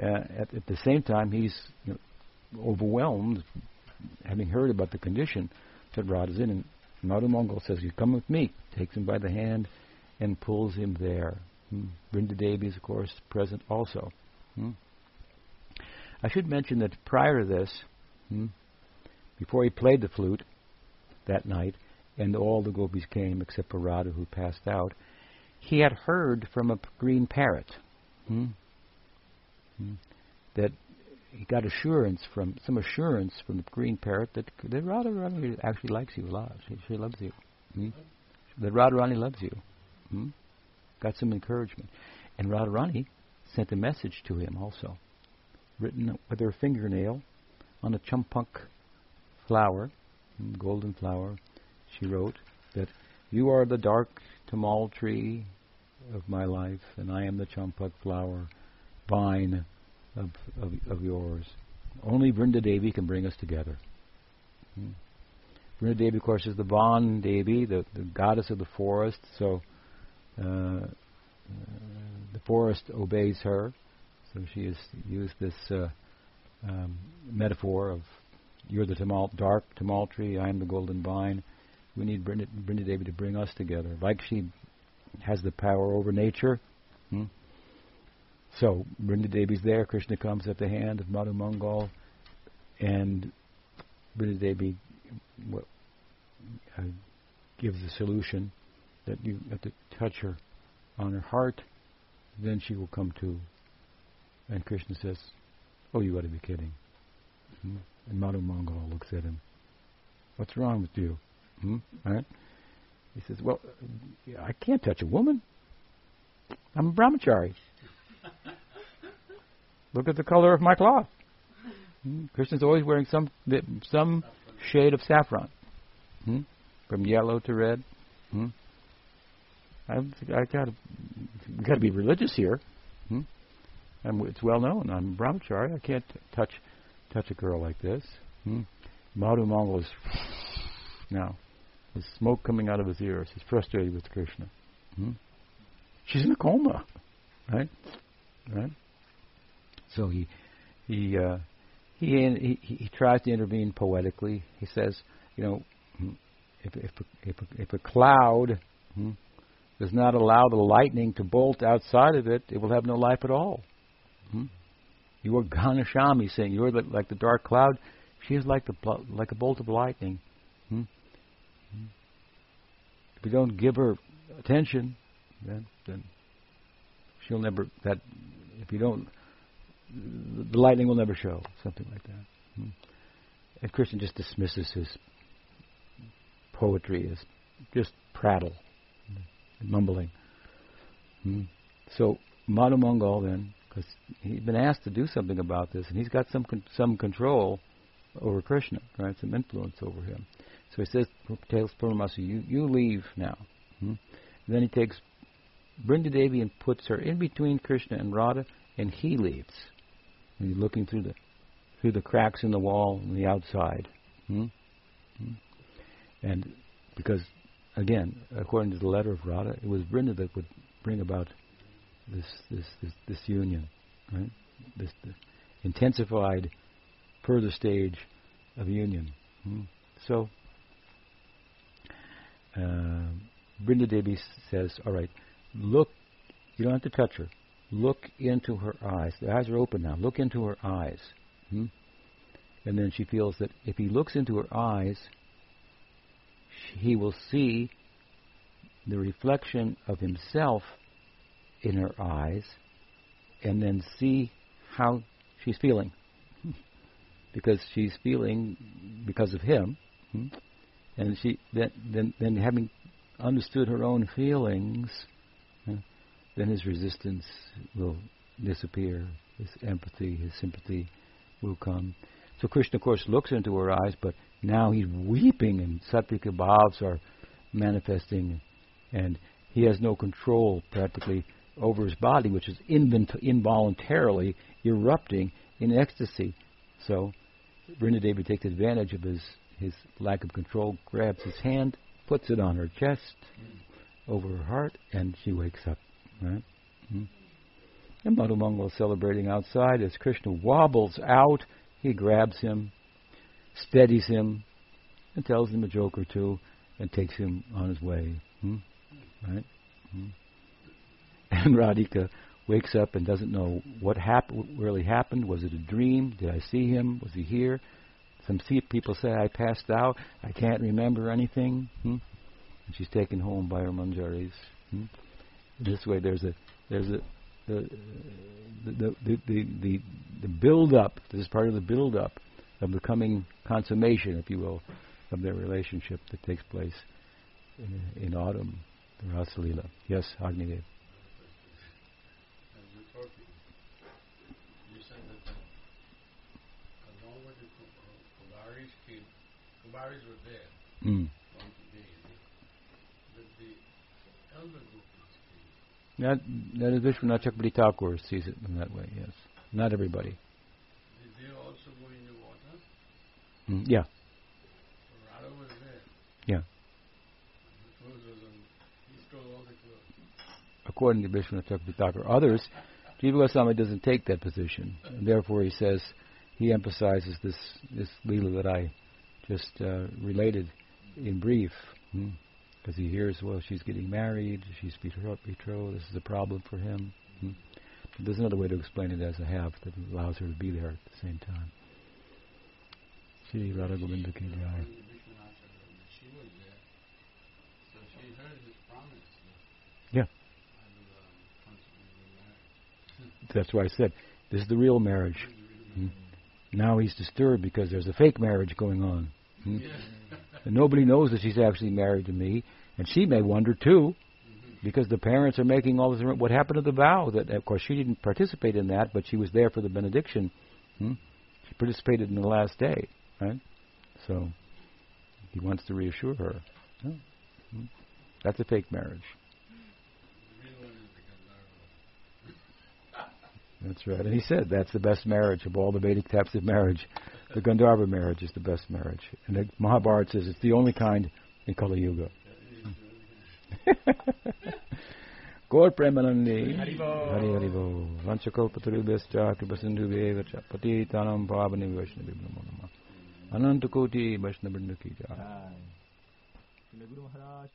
Uh, at, at, the same time, he's you know, overwhelmed, having heard about the condition that Rod is in. And Madhu Mangal says, "You come with me." Takes him by the hand and pulls him there. Hmm? Brinda Devi is, of course, present also. Hmm? I should mention that prior to this, hmm, before he played the flute that night, and all the gopis came except for Radha, who passed out, he had heard from a green parrot hmm, hmm, that he got assurance from some assurance from the green parrot that, that Radharani actually likes you a lot. She, she loves you. Hmm? That Radharani loves you. Hmm? Got some encouragement, and Radharani sent a message to him also, written with her fingernail on a champak flower, hmm, golden flower. She wrote that you are the dark tamal tree of my life, and I am the champak flower, vine of, of, of yours. Only Vrinda Devi can bring us together. Hmm. Vrinda Devi, of course, is the Van Devi, the, the goddess of the forest, so uh, uh, the forest obeys her. So she has used this uh, um, metaphor of you're the tamal, dark tamal tree, I am the golden vine. We need Brinda, Vrinda Devi to bring us together. Like she has the power over nature. Hmm? So Vrinda Devi's there. Krishna comes at the hand of Madhu Mangal, and Vrinda Devi uh, gives the solution that you have to touch her on her heart, then she will come to. And Krishna says, "Oh, you got to be kidding." Hmm? And Madhu Mangal looks at him. What's wrong with you? Hmm? Right? He says, Well, I can't touch a woman. I'm a brahmachari. Look at the color of my cloth. Hmm? Krishna's always wearing some some shade of saffron, hmm? from yellow to red. Hmm? I've, I got got to be religious here. Hmm? And it's well known. I'm brahmachari. I can't t- touch touch a girl like this. Hmm? Madhu Mangal is now there's smoke coming out of his ears. He's frustrated with Krishna. Hmm? She's in a coma, right? Right. So he he uh, he, he he tries to intervene poetically. He says, you know, hmm, if if if a, if a cloud hmm, does not allow the lightning to bolt outside of it, it will have no life at all. Hmm? You are Ghanashami saying you're like the dark cloud. She is like the like a bolt of lightning. If you don't give her attention, then then she'll never that. If you don't, the lightning will never show. Something like that. Hmm. And Krishna just dismisses his poetry as just prattle, mumbling. Hmm. So Madhu Mangal then, because he's been asked to do something about this, and he's got some con- some control over Krishna, right? Some influence over him. So he says, tells Purnamasi, you, you leave now. Hmm? Then he takes Brinda Devi and puts her in between Krishna and Radha, and he leaves. And he's looking through the through the cracks in the wall on the outside. Hmm? Hmm? And because, again, according to the letter of Radha, it was Brinda that would bring about this this this, this union, right? This, this intensified further stage of union. Hmm? So uh, Brinda Devi says, all right, look, you don't have to touch her. Look into her eyes. The eyes are open now. Look into her eyes. Hmm? And then she feels that if he looks into her eyes, he will see the reflection of himself in her eyes and then see how she's feeling. because she's feeling because of him. Hmm? And she then then, then having understood her own feelings, uh, then his resistance will disappear. His empathy, his sympathy will come. So Krishna, of course, looks into her eyes, but now he's weeping, and sattvika bhavs are manifesting, and he has no control practically over his body, which is invent- involuntarily erupting in ecstasy. So Vrindadevi takes advantage of his his lack of control, grabs his hand, puts it on her chest, over her heart, and she wakes up. Right? Hmm? And Madhumangal celebrating outside as Krishna wobbles out. He grabs him, steadies him, and tells him a joke or two, and takes him on his way. Hmm? Right? Hmm? And Radhika wakes up and doesn't know what what really happened. Was it a dream? Did I see him? Was he here? Some people say I passed out. I can't remember anything. Hmm? And she's taken home by her manjaris. Hmm? This way, there's a there's a the the the the, the, build up. This is part of the build up of the coming consummation, if you will, of their relationship that takes place in, in autumn, the Rasalila. Yes, Agnidev. Kumaris were there. Mm. The elder group That, that is Vishwanath Thakur sees it in that way, yes. Not everybody. Did they also go in the water? Mm, yeah. Radha was there. Yeah. The was on, he stole all the clothes. According to Vishwanath Thakur. Others, Jiva Goswami doesn't take that position. And therefore he says, he emphasizes this, this Leela that I just uh, related in brief, because hmm? he hears, well, she's getting married, she's betrothed, this is a problem for him. Hmm? There's another way to explain it as a have that allows her to be there at the same time. Shri Radha Govinda Ki Jai. She was there. So she heard his promise. Yeah. That's why I said this is the real marriage. Now he's disturbed because there's a fake marriage going on. Hmm? And nobody knows that she's actually married to me, and she may wonder too, because the parents are making all this. What happened to the vow? That of course she didn't participate in that, but she was there for the benediction. Hmm? She participated in the last day, right? So he wants to reassure her. Hmm? That's a fake marriage. That's right. And he said that's the best marriage of all the Vedic types of marriage. The Gandharva marriage is the best marriage. And the Mahabharata says it's the only kind in Kali Yuga. Gaur Premanandi Hari Hari Bo Vanchakalpatarubhyascha Kripasindhubheva cha Patitanam Pavani Vaishnavi Namo Nama Ananta Koti Vaishnavrinda Ki Jai Guru Maharaj